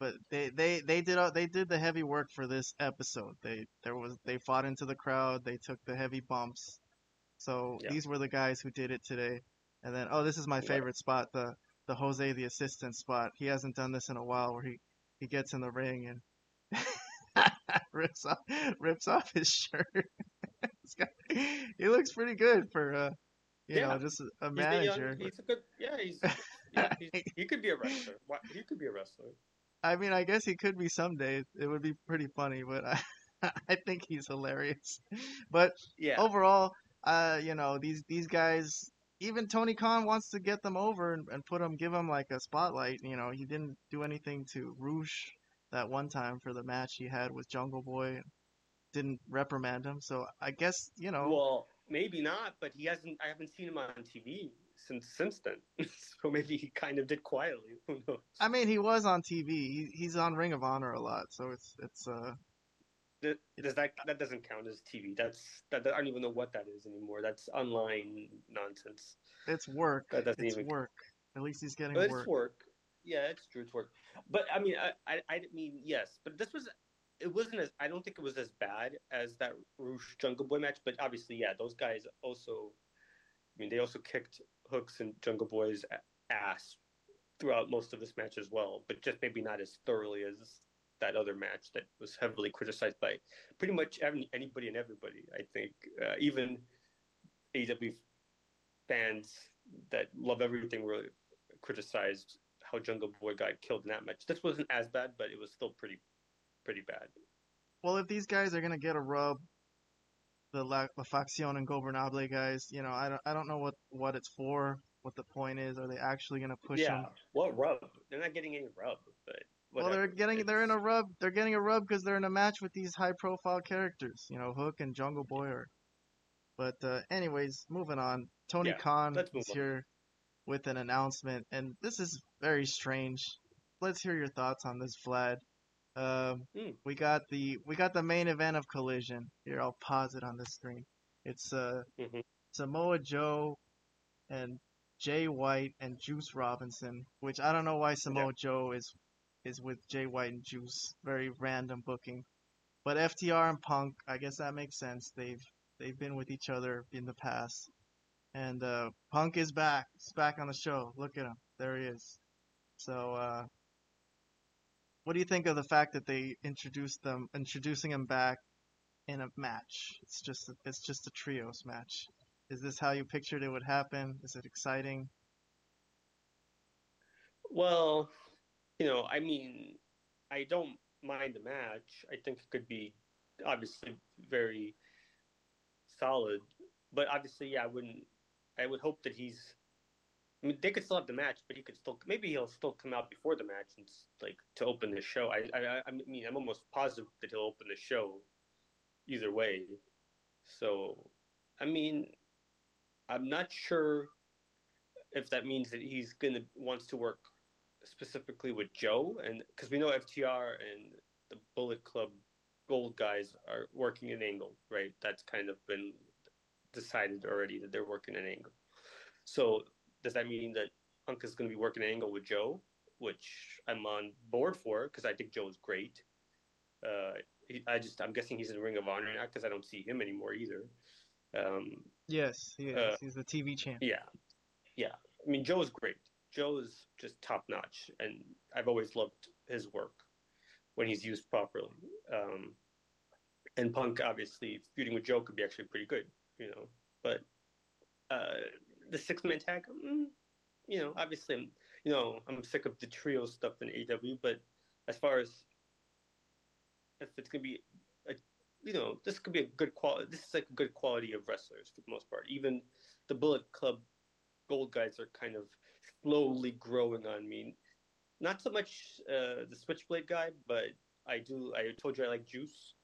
but they they they did all they did the heavy work for this episode. They there was they fought into the crowd. They took the heavy bumps. So Yeah. these were the guys who did it today. And then oh, this is my Yeah. favorite spot the the Jose the assistant spot. He hasn't done this in a while where he he gets in the ring and rips off rips off his shirt. He looks pretty good for uh you Yeah. know just a, a He's young- manager. he's a good. Yeah, he's. Yeah, he's he could be a wrestler. He could be a wrestler. I mean, I guess he could be someday. It would be pretty funny, but I, I think he's hilarious. But Yeah. overall, uh, you know, these these guys, even Tony Khan wants to get them over and, and put them, give them like a spotlight. You know, he didn't do anything to Roosh that one time for the match he had with Jungle Boy. Didn't reprimand him, so I guess you know. Well, maybe not, but he hasn't. I haven't seen him on TV since since then. so maybe he kind of did quietly. Who knows? I mean, he was on TV. He, he's on Ring of Honor a lot, so it's it's uh Does that that doesn't count as TV? That's that, I don't even know what that is anymore. That's online nonsense. it's work. That doesn't It's even. work. At least he's getting But it's work. Yeah, it's true. It's work. But I mean, I, I, I mean, yes. But this was, it wasn't as. I don't think it was as bad as that Rush Jungle Boy match. But obviously, yeah, those guys also. I mean, they also kicked Hooks and Jungle Boy's ass throughout most of this match as well. But just maybe not as thoroughly as that other match that was heavily criticized by pretty much anybody and everybody. I think uh, even AEW fans that love everything were criticized how Jungle Boy got killed in that match. This wasn't as bad, but it was still pretty, pretty bad. Well, if these guys are gonna get a rub, the La, La Facción Ingobernable guys, you know, I don't, I don't know what, what it's for, what the point is. Are they actually gonna push yeah. them? What rub? They're not getting any rub, but Well, they're getting, they're in a rub. They're getting a rub because they're in a match with these high-profile characters, you know, Hook and Jungle Boy. Are, but uh, anyways, moving on. Tony Yeah, Khan is on. here with an announcement, and this is very strange. Let's hear your thoughts on this, Vlad. Um, Hmm. we got the we got the main event of Collision. Here, I'll pause it on the screen. It's uh Mhm. Samoa Joe and Jay White and Juice Robinson, which I don't know why Samoa Joe is is with Jay White and Juice. Very random booking. But FTR and Punk, I guess that makes sense. They've they've been with each other in the past. And uh, Punk is back. He's back on the show. Look at him. There he is. So uh, what do you think of the fact that they introduced them introducing him back in a match? It's just a, it's just a trios match. Is this how you pictured it would happen? Is it exciting? Well, you know, I mean, I don't mind the match. I think it could be obviously very solid, but obviously, yeah, I wouldn't. I would hope that he's. I mean, they could still have the match, but he could still maybe he'll still come out before the match and like to open the show. I I I mean, I'm almost positive that he'll open the show, either way. So, I mean, I'm not sure if that means that he's gonna wants to work specifically with Joe, and because we know FTR and the Bullet Club Gold guys are working an angle, right? That's kind of been decided already that they're working an angle. So does that mean that Punk is going to be working an angle with Joe, which I'm on board for because I think Joe's great. Uh, he, I just I'm guessing he's in Ring of Honor now because I don't see him anymore either. Um, Yes, he is. Uh, He's the TV champ. yeah, yeah. I mean, Joe is great. Joe is just top notch, and I've always loved his work when he's used properly. Um, and Punk, obviously, feuding with Joe could be actually pretty good, you know. But uh, the six man tag, mm, you know, obviously, I'm, you know, I'm sick of the trio stuff in AW. But as far as if it's gonna be a you know, this could be a good quality. This is like a good quality of wrestlers for the most part. Even the Bullet Club Gold guys are kind of slowly growing on me. Not so much uh, the Switchblade guy, but I do. I told you I like Juice,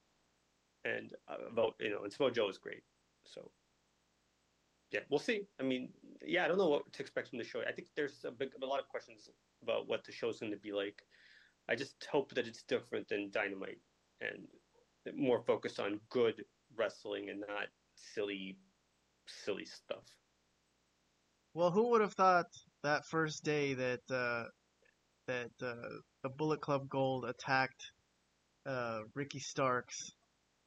and uh, about you know, and Samoa Joe is great. So yeah, we'll see. I mean, yeah, I don't know what to expect from the show. I think there's a big, a lot of questions about what the show's going to be like. I just hope that it's different than Dynamite and more focused on good wrestling and not silly, silly stuff. Well, who would have thought that first day that uh, that uh, the Bullet Club Gold attacked uh, Ricky Starks,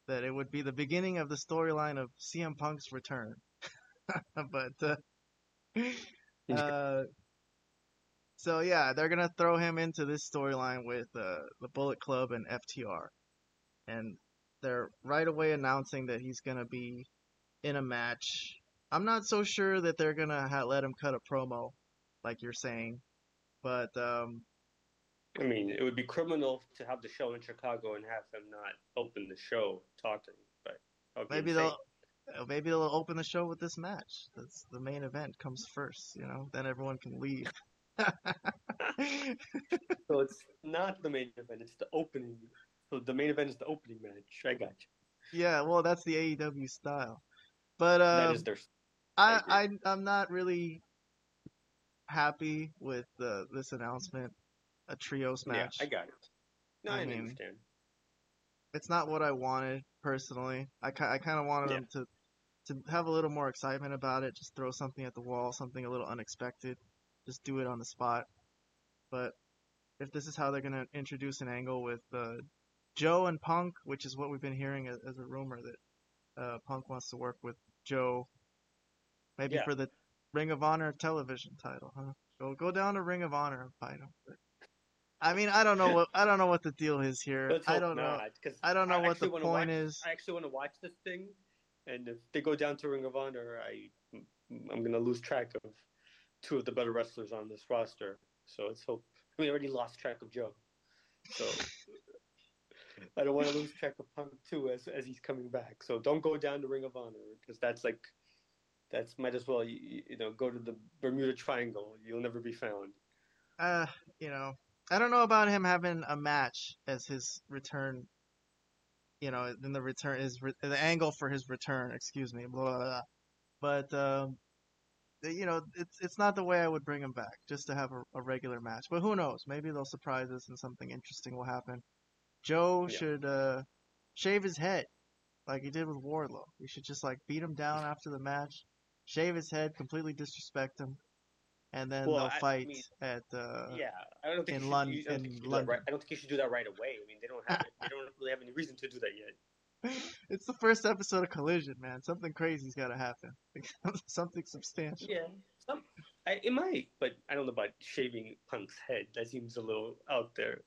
that it would be the beginning of the storyline of CM Punk's return. but uh, uh, so yeah, they're gonna throw him into this storyline with uh, the Bullet Club and FTR, and they're right away announcing that he's gonna be in a match. I'm not so sure that they're gonna ha- let him cut a promo, like you're saying, but um, I mean, it would be criminal to have the show in Chicago and have them not open the show talking. But that maybe insane. they'll uh, maybe they'll open the show with this match. That's the main event comes first, you know. Then everyone can leave. So it's not the main event; it's the opening. So the main event is the opening match. I got you. yeah, well, that's the AEW style. But that um, is their. I, I I'm not really happy with uh, this announcement. A trios match. Yeah, I got it. No, I I, mean, understand. it's not what I wanted personally. I, I kind of wanted Yeah. them to to have a little more excitement about it. Just throw something at the wall, something a little unexpected. Just do it on the spot. But if this is how they're gonna introduce an angle with uh, Joe and Punk, which is what we've been hearing as, as a rumor that uh, Punk wants to work with Joe, maybe Yeah. for the Ring of Honor television title, huh? Go go down to Ring of Honor and fight him. I mean, I don't know what I don't know what the deal is here. I don't know. not, 'cause I don't know what the point watch- is. I actually want to watch this thing, and if they go down to Ring of Honor, I I'm gonna lose track of two of the better wrestlers on this roster. So let's hope. I mean, I already lost track of Joe, so I don't want to lose track of Punk too as as he's coming back. So don't go down to Ring of Honor because that's like that's might as well you, you know go to the Bermuda Triangle. You'll never be found. uh, you know, I don't know about him having a match as his return. You know, then the return is re- the angle for his return. Excuse me, blah blah. blah. But um, you know, it's it's not the way I would bring him back just to have a, a regular match. But who knows? Maybe they'll surprise us and something interesting will happen. Joe Yeah. should uh shave his head like he did with Wardlow. We should just like beat him down after the match, shave his head, completely disrespect him, and then Well, they'll I- I fight mean, at uh yeah, I don't think in you should, I don't in think you should do that London. right. I don't think you should do that right away. I mean, they don't have they don't really have any reason to do that yet. it's the first episode of Collision, man. Something crazy's got to happen. Something substantial. Yeah, some I, it might, but I don't know about shaving Punk's head. That seems a little out there.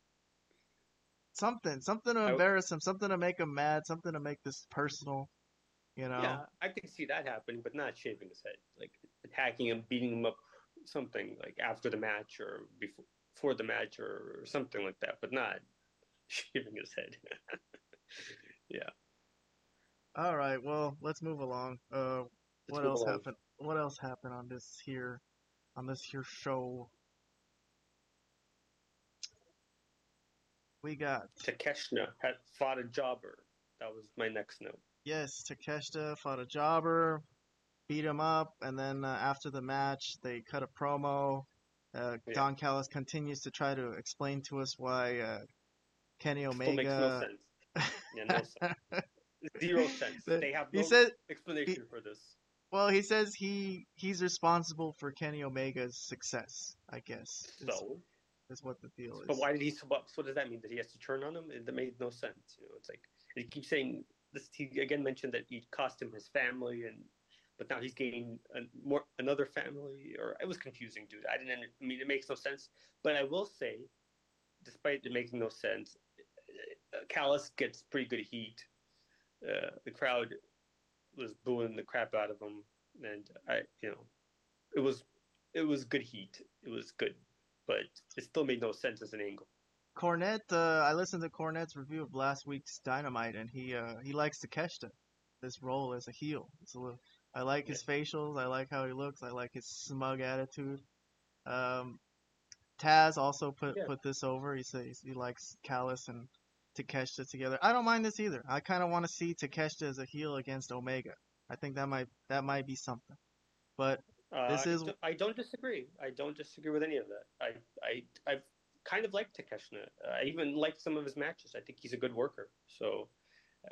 Something, something to embarrass him, something to make him mad, something to make this personal. You know, Yeah, I can see that happening, but not shaving his head, like attacking him, beating him up, something like after the match or before, before the match or something like that, but not shaving his head. yeah. All right, well, let's move along. Uh, what else along. happened? What else happened on this here, on this here show? We got Takeshita had fought a jobber. That was my next note. yes, Takeshita fought a jobber, beat him up, and then uh, after the match, they cut a promo. Uh, Yeah. Don Callis continues to try to explain to us why uh, Kenny no Omega. sense. Yeah, no sense. Zero sense. The- They have he no said, explanation for this. well, he says he he's responsible for Kenny Omega's success. I guess is, So, is what the deal is. but why did he? So what, what does that mean? That he has to turn on him? It, that made no sense. You know, it's like he keeps saying this. He again mentioned that he cost him his family, and but now he's gaining more another family. Or it was confusing, dude. I didn't. I mean, it makes no sense. But I will say, despite it making no sense, uh, Callis gets pretty good heat. Uh, the crowd was booing the crap out of him, and I, you know, it was it was good heat. It was good, but it still made no sense as an angle. Cornette, uh, I listened to Cornette's review of last week's Dynamite, and he uh, he likes Takeshita, this role as a heel. It's a little, I like his facials. I like how he looks. I like his smug attitude. Um, Taz also put Yeah. put this over. He says he likes Callis and Takeshita together. I don't mind this either. I kind of want to see Takeshita as a heel against Omega. I think that might that might be something. But Uh, This I is- I don't disagree. I don't disagree with any of that. I I I've kind of liked Takeshita. I even liked some of his matches. I think he's a good worker. So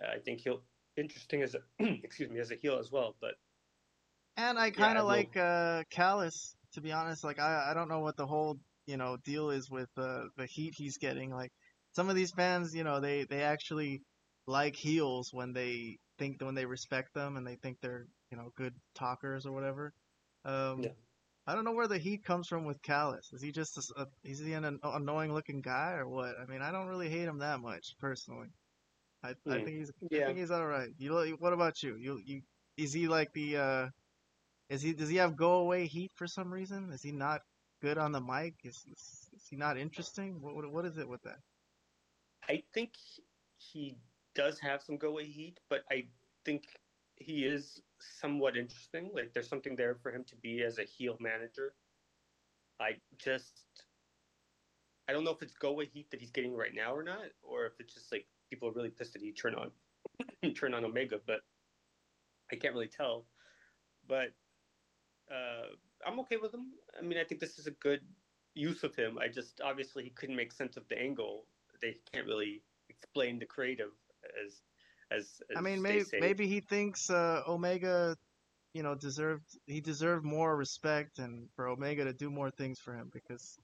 uh, I think he'll interesting as a excuse me as a heel as well. But And I kind of will- like uh, Callis, to be honest. Like I, I don't know what the whole you know deal is with uh, the heat he's getting. Like some of these fans, you know, they they actually like heels when they think when they respect them and they think they're you know good talkers or whatever. Um, Yeah. I don't know where the heat comes from with Callis. Is he just a, is he an an- annoying looking guy or what? I mean, I don't really hate him that much personally. I, I Hmm. think he's I Yeah. think he's all right. You what about you? You you is he like the uh is he does he have go away heat for some reason? Is he not good on the mic? Is is, is he not interesting? What, what what is it with that? I think he does have some go away heat, but I think he is somewhat interesting. Like there's something there for him to be as a heel manager. I just I don't know if it's go away heat that he's getting right now or not, or if it's just like people are really pissed that he turned on turn on Omega, but I can't really tell. But uh, I'm okay with him. I mean, I think this is a good use of him. I just obviously he couldn't make sense of the angle. They can't really explain the creative as as. as I mean, maybe say. maybe he thinks uh, Omega, you know, deserved he deserved more respect and for Omega to do more things for him because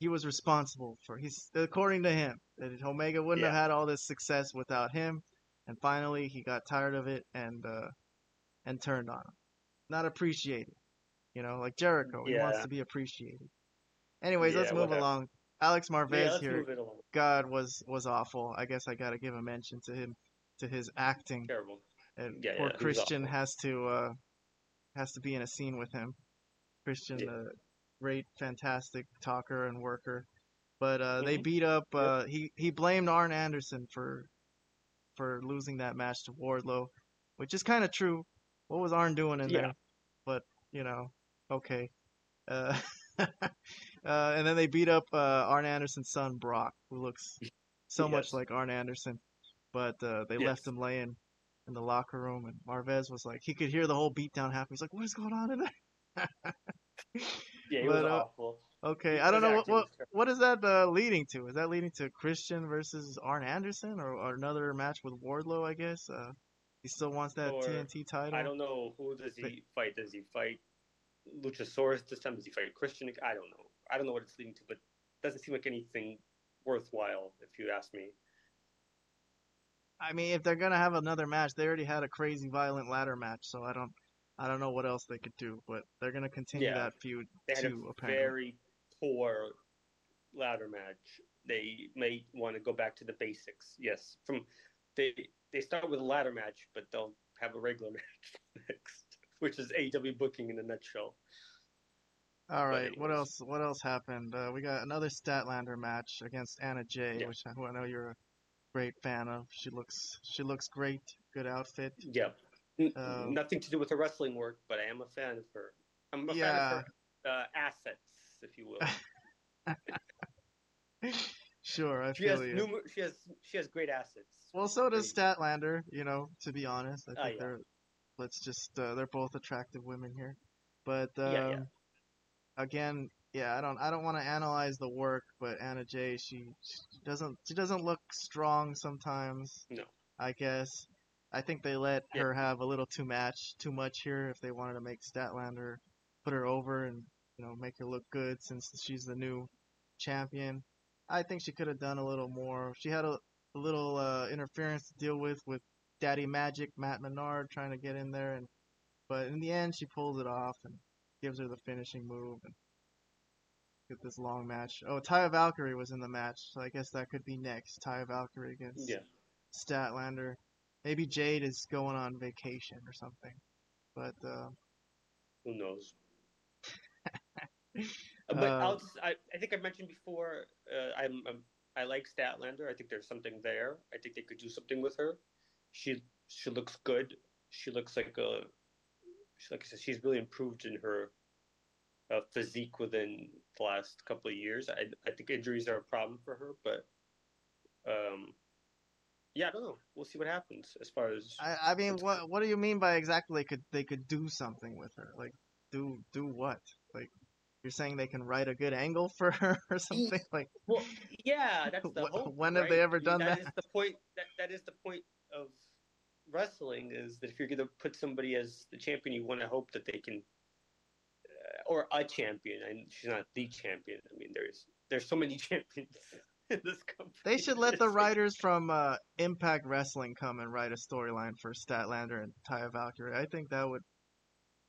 he was responsible for he's according to him that Omega wouldn't have had all this success without him, and finally he got tired of it and uh, and turned on him, not appreciated, you know, like Jericho. He wants to be appreciated. Anyways, let's move whatever. along. Alex Yeah, Marvez let's here. move it along. God was was awful. I guess I got to give a mention to him to his acting. Terrible. And Yeah, poor yeah, Christian has to uh, has to be in a scene with him. Christian, Yeah. uh, great, fantastic talker and worker, but uh, they Mhm. beat up. Uh, he he blamed Arn Anderson for for losing that match to Wardlow, which is kind of true. What was Arn doing in Yeah. there? You know, okay. Uh, uh, and then they beat up uh, Arn Anderson's son Brock, who looks so much like Arn Anderson, but uh, they Yes. left him laying in the locker room, and Marvez was like, he could hear the whole beatdown happen. He's like, "What is going on in there?" Yeah, he But, was uh, awful. okay, I don't know what what, what is that uh, leading to. Is that leading to Christian versus Arn Anderson, or, or another match with Wardlow? I guess uh, he still wants that Or, TNT title. I don't know who does he fight. Does he fight Luchasaurus this time? Does he fight Christian? I don't know. I don't know what it's leading to, but it doesn't seem like anything worthwhile, if you ask me. I mean, if they're gonna have another match, they already had a crazy violent ladder match, so I don't, I don't know what else they could do. But they're gonna continue Yeah. that feud They had too, a apparently. very poor ladder match. They may want to go back to the basics. Yes, from they they start with a ladder match, but they'll have a regular match next, which is AEW booking in a nutshell. All right, what else? What else happened? Uh, we got another Statlander match against Anna Jay, Yeah. which I, who I know you're a great fan of. She looks, she looks great. Good outfit. Yeah. N- Um, Nothing to do with her wrestling work, but I am a fan of her. I'm a Yeah. fan of her uh, assets, if you will. Sure, I She has feel you. numer- she has she has great assets. Well, so does Statlander. You know, to be honest, I Oh, think yeah. they're. Let's just, uh, they're both attractive women here, but um, Yeah, yeah. again, yeah, I don't, I don't want to analyze the work, but Anna Jay, she, she doesn't, she doesn't look strong sometimes. No. I guess. I think they let Yeah. her have a little too much, too much here if they wanted to make Statlander put her over and you know make her look good since she's the new champion. I think she could have done a little more. She had a, a little uh, interference to deal with with Daddy Magic, Matt Menard trying to get in there, and but in the end she pulls it off and gives her the finishing move and get this long match. Oh, Taya Valkyrie was in the match, so I guess that could be next. Taya Valkyrie against Yeah. Statlander. Maybe Jade is going on vacation or something. But uh, Who knows? Uh, but Uh, I'll just, I, I think I mentioned before, uh, I'm, I'm I like Statlander. I think there's something there. I think they could do something with her. She she looks good. She looks like a she, like I said, she's really improved in her uh, physique within the last couple of years. I I think injuries are a problem for her, but um, yeah, I don't know. We'll see what happens as far as I, I mean, what what do you mean by exactly they could they could do something with her? Like do do what? Like you're saying they can write a good angle for her or something? Like Well, yeah, that's the hope. when have they ever done That that? is the point. That that is the point of wrestling is that if you're going to put somebody as the champion, you want to hope that they can. Uh, or a champion. And she's not the champion. I mean, there's there's so many champions in this company. They should let the writers from uh, Impact Wrestling come and write a storyline for Statlander and Taya Valkyrie. I think that would.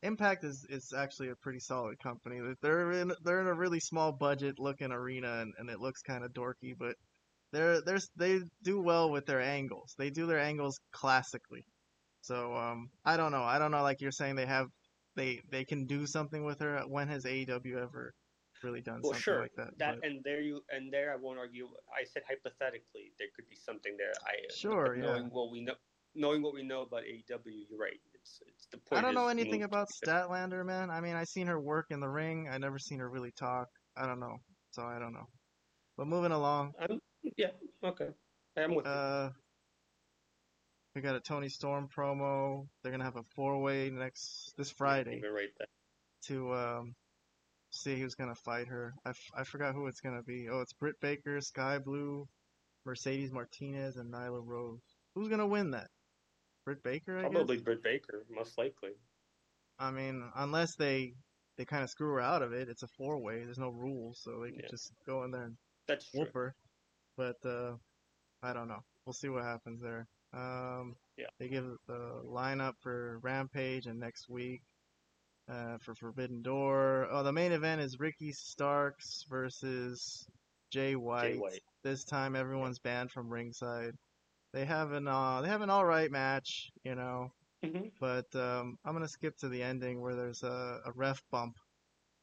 Impact is, is actually a pretty solid company. They're in they're in a really small budget looking arena and, and it looks kind of dorky, but they're they're they do well with their angles. They do their angles classically. So um, I don't know. I don't know. Like you're saying, they have they they can do something with her. When has AEW ever really done well, something sure. like that? That but... and there you and there I won't argue. I said hypothetically there could be something there. I sure knowing yeah. what we know, knowing what we know about AEW, you're right. It's it's the point. I don't know anything about Statlander, man. I mean, I seen her work in the ring. I never seen her really talk. I don't know, so I don't know. But moving along. Um, yeah. Okay. I'm with uh, you. We got a Toni Storm promo. They're gonna have a four way next this Friday. Right to um, see who's gonna fight her. I, f- I forgot who it's gonna be. Oh, it's Britt Baker, Skye Blue, Mercedes Martinez, and Nyla Rose. Who's gonna win that? Britt Baker, I Probably guess? Britt Baker, most likely. I mean, unless they they kind of screw her out of it, it's a four way. There's no rules, so they could yeah. just go in there and That's whoop true. her. But uh, I don't know. We'll see what happens there. Um, yeah. They give the lineup for Rampage and next week uh, for Forbidden Door. Oh, the main event is Ricky Starks versus Jay White. Jay White. This time, everyone's banned from ringside. They have an uh, they have an all right match, you know. Mm-hmm. But um, I'm gonna skip to the ending where there's a, a ref bump,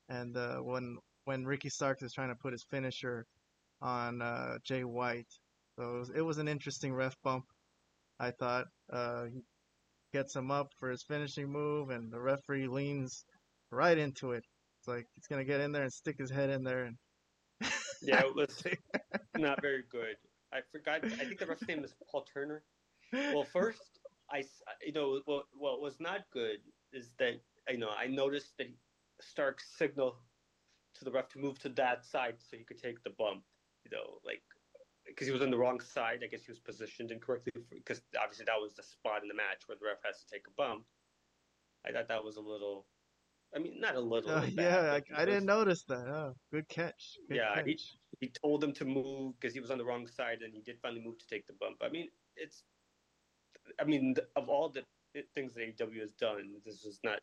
and uh, when when Ricky Starks is trying to put his finisher on uh, Jay White, so it was, it was, an interesting ref bump. I thought uh, he gets him up for his finishing move, and the referee leans right into it. It's like he's gonna get in there and stick his head in there. And yeah, it was not very good. I forgot. I think the ref's name is Paul Turner. Well, first, I you know what what was not good is that you know I noticed that Stark signaled to the ref to move to that side so he could take the bump. You know, like because he was on the wrong side. I guess he was positioned incorrectly because obviously that was the spot in the match where the ref has to take a bump. I thought that was a little. I mean, not a little. Uh, bad, yeah, I, I, didn't notice that. Oh, good catch. Good yeah, catch. he he told them to move because he was on the wrong side, and he did finally move to take the bump. I mean, it's. I mean, of all the things that AEW has done, this is not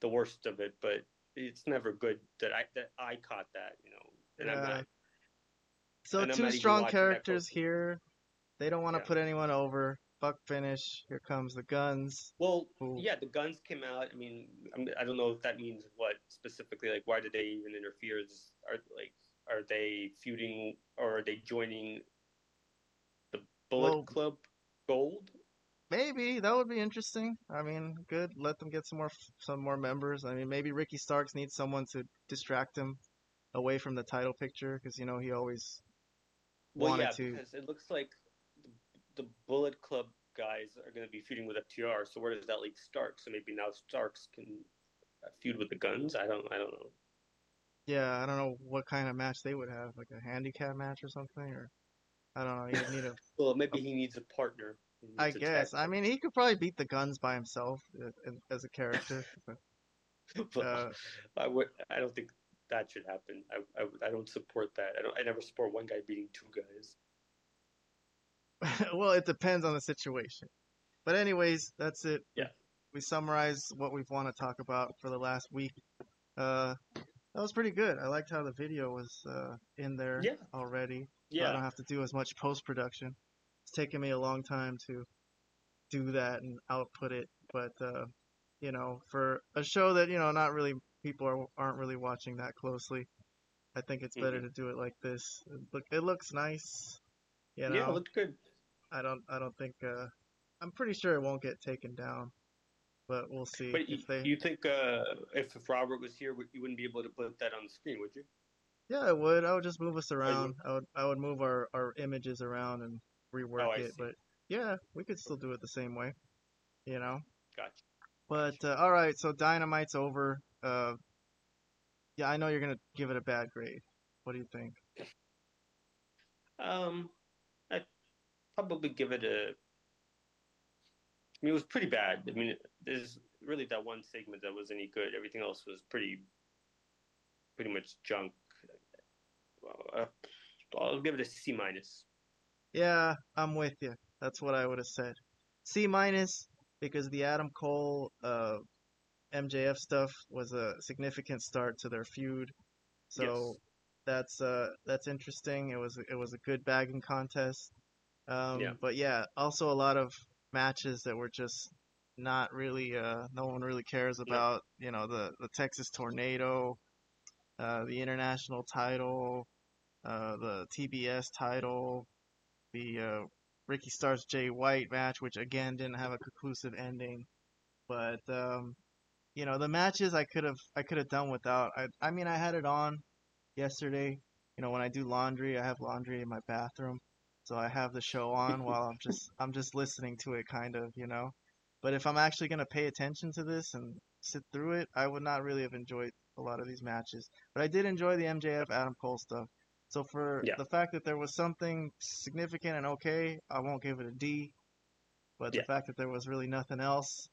the worst of it, but it's never good that I that I caught that, you know. And yeah. I'm not, so two strong even watching that characters here. They don't want to Yeah. put anyone over. Buck finish. Here comes the guns. Well, Ooh. yeah, the guns came out. I mean, I'm, I don't know if that means what specifically. Like, why did they even interfere? Are like, are they feuding or are they joining the Bullet Well- Club Gold? Maybe that would be interesting. I mean, good. Let them get some more some more members. I mean, maybe Ricky Starks needs someone to distract him away from the title picture because you know he always Well, wanted yeah, to. because it looks like the, the Bullet Club guys are going to be feuding with FTR. So where does that leave Starks? So maybe now Starks can uh, feud with the Guns. I don't. I don't know. Yeah, I don't know what kind of match they would have, like a handicap match or something, or I don't know. Need a. Well, maybe he needs a partner. Needs I a guess. I mean, he could probably beat the guns by himself uh, as a character. but, But uh, I would. I don't think that should happen. I, I, I don't support that. I don't. I never support one guy beating two guys. well, it depends on the situation. But anyways, that's it. Yeah. We summarize what we've want to talk about for the last week. Uh, that was pretty good. I liked how the video was uh, in there Yeah. already. so I don't have to do as much post production. It's taken me a long time to do that and output it, but uh, you know, for a show that you know not really people are, aren't really watching that closely, I think it's better Mhm. to do it like this. It look, it looks nice. You know, Yeah, it looked good. I don't I don't think uh I'm pretty sure it won't get taken down. But we'll see But you, they you think uh, if, if Robert was here, you wouldn't be able to put that on the screen, would you? Yeah, I would. I would just move us around. I would I would move our, our images around and rework Oh, it, but yeah, we could still do it the same way. You know? Gotcha. But uh, all right, so Dynamite's over. Uh yeah, I know you're going to give it a bad grade. What do you think? Um, I'd probably give it a. I mean, it was pretty bad. I mean, there's really that one segment that was any good. Everything else was pretty pretty much junk. Uh, I'll give it a C minus. Yeah, I'm with you. That's what I would have said. C minus because the Adam Cole uh, MJF stuff was a significant start to their feud. So Yes. that's uh that's interesting. It was it was a good bagging contest. Um, Yeah. But yeah, also a lot of matches that were just not really uh no one really cares about. You know the the Texas Tornado, uh, the international title, uh, the TBS title, the uh, Ricky Starks Jay White match, which again didn't have a conclusive ending. But um, you know the matches I could have I could have done without. I I mean I had it on yesterday. You know when I do laundry, I have laundry in my bathroom, so I have the show on while I'm just I'm just listening to it, kind of. You know. But if I'm actually gonna pay attention to this and sit through it, I would not really have enjoyed a lot of these matches. But I did enjoy the MJF Adam Cole stuff. So for Yeah. the fact that there was something significant and okay, I won't give it a D. But the fact that there was really nothing else,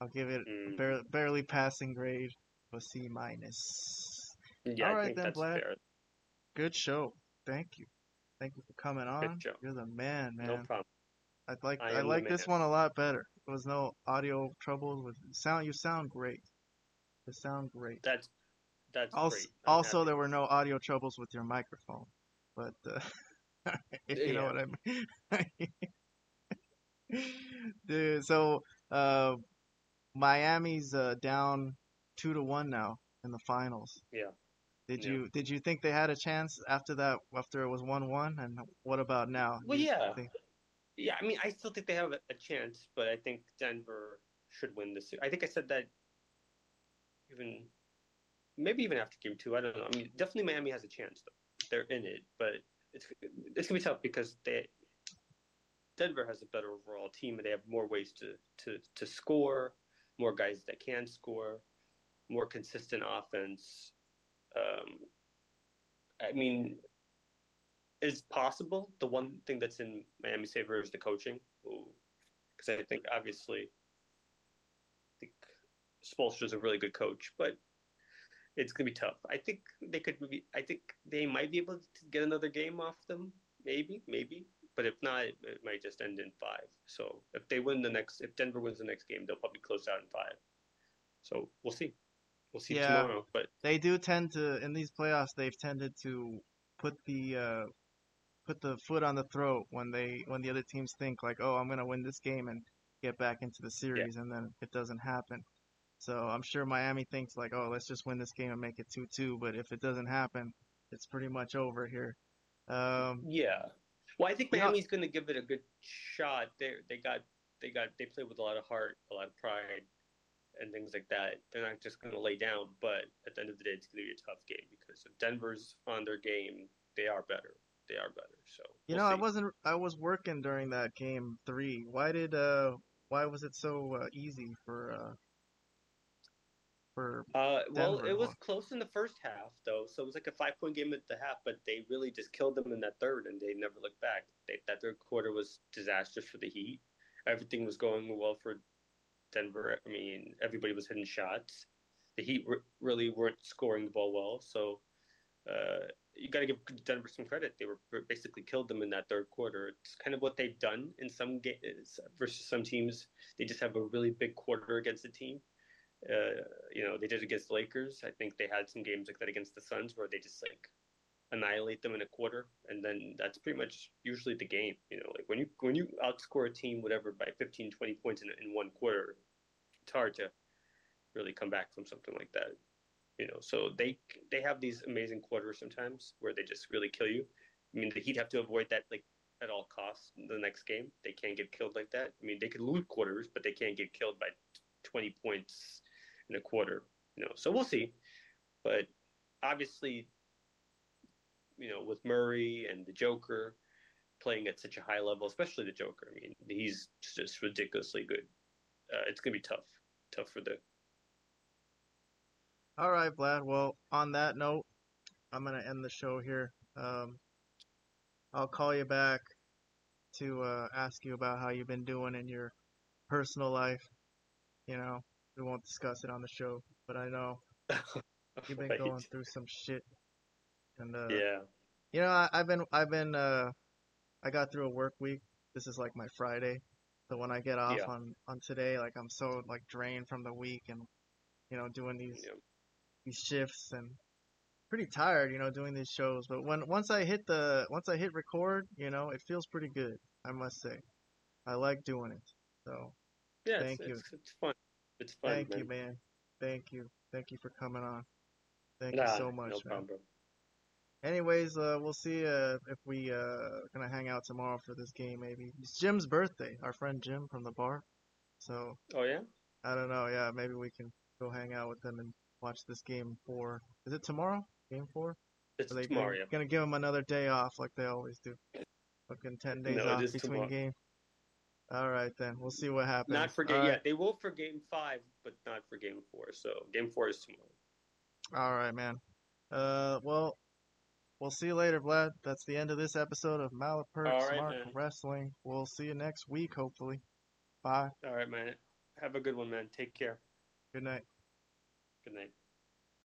I'll give it a Mm, bar- barely passing grade of a C minus. yeah, all I think then, that's Vlad. fair. Good show. Thank you. Thank you for coming on. You're the man, man. No problem. I like I I, like this one a lot better. There was no audio troubles with sound. You sound great. You sound great. That's that's Also, great. I'm also happy. there were no audio troubles with your microphone, but uh, if you know what I mean. Dude, so uh, Miami's uh, down two to one now in the finals. Yeah. Did Yeah. you did you think they had a chance after that? After it was one one, and what about now? Well, You yeah. think- Yeah, I mean, I still think they have a, chance, but I think Denver should win this. I think I said that even maybe even after game two. I don't know. I mean, definitely Miami has a chance though. They're in it, but it's it's gonna be tough because they Denver has a better overall team and they have more ways to to to score, more guys that can score, more consistent offense. Um, I mean, it's possible. The one thing that's in Miami's favor is the coaching, because I think obviously, I think Spoelstra's a really good coach, but it's gonna be tough. I think they could. Be, I think they might be able to get another game off them. Maybe, maybe. But if not, it, it might just end in five. So if they win the next, if Denver wins the next game, they'll probably close out in five. So we'll see. We'll see Yeah. tomorrow. But they do tend to in these playoffs. They've tended to put the uh, put the foot on the throat when they when the other teams think like, oh, I'm gonna win this game and get back into the series, and then it doesn't happen. So I'm sure Miami thinks like, oh, let's just win this game and make it two two. But if it doesn't happen, it's pretty much over here. Um, Yeah. Well, I think Miami's going to give it a good shot. They they got they got they play with a lot of heart, a lot of pride, and things like that. They're not just going to lay down. But at the end of the day, it's going to be a tough game because if Denver's on their game, they are better. They are better. So you we'll know, I wasn't I was working during that game three. Why did uh why was it so uh, easy for uh for Uh, well, it was close in the first half, though. So it was like a five point game at the half, but they really just killed them in that third, and they never looked back. They, that third quarter was disastrous for the Heat. Everything was going well for Denver. I mean, everybody was hitting shots. The Heat re- really weren't scoring the ball well. So uh, you got to give Denver some credit. They were basically killed them in that third quarter. It's kind of what they've done in some games versus some teams. They just have a really big quarter against the team. Uh, you know, they did against the Lakers. I think they had some games like that against the Suns where they just like annihilate them in a quarter, and then that's pretty much usually the game. You know, like when you when you outscore a team whatever by 15, 20 points in, in one quarter, it's hard to really come back from something like that. You know, so they they have these amazing quarters sometimes where they just really kill you. I mean, the Heat have to avoid that like at all costs. The next game, they can't get killed like that. I mean, they could lose quarters, but they can't get killed by 20 points in a quarter. You know, so we'll see. But obviously, you know, with Murray and the Joker playing at such a high level, especially the Joker, I mean, he's just ridiculously good. Uh, it's gonna be tough, tough for the. All right, Vlad. Well, on that note, I'm gonna end the show here. Um, I'll call you back to uh, ask you about how you've been doing in your personal life. You know, we won't discuss it on the show, but I know You've been Right. going through some shit, and uh, Yeah. you know, I, I've been, I've been, uh, I got through a work week. This is like my Friday, so when I get off Yeah. on on today, like I'm so like drained from the week, and you know, doing these Yeah. These shifts and pretty tired, you know, doing these shows. But when once I hit the once I hit record, you know, it feels pretty good. I must say, I like doing it. So Yeah. Thank it's, you. It's, it's fun. It's fun. thank man. you, man. Thank you, thank you for coming on. Thank Nah, you so much, no man. problem. Anyways, uh, we'll see uh, if we uh gonna hang out tomorrow for this game. Maybe it's Jim's birthday. Our friend Jim from the bar. So Oh yeah. I don't know. Yeah, maybe we can go hang out with them and watch this game four. Is it tomorrow? Game four? It's Are they tomorrow. gonna, Yeah. gonna give him another day off like they always do? Fucking ten days No, off between tomorrow. games. All right then, we'll see what happens. Not for game. right. Yeah, they will for game five, but not for game four. So game four is tomorrow. All right, man. Uh, well, we'll see you later, Vlad. That's the end of this episode of Malapert right, Smark man. Wrestling. We'll see you next week, hopefully. Bye. All right, man. Have a good one, man. Take care. Good night. Good night.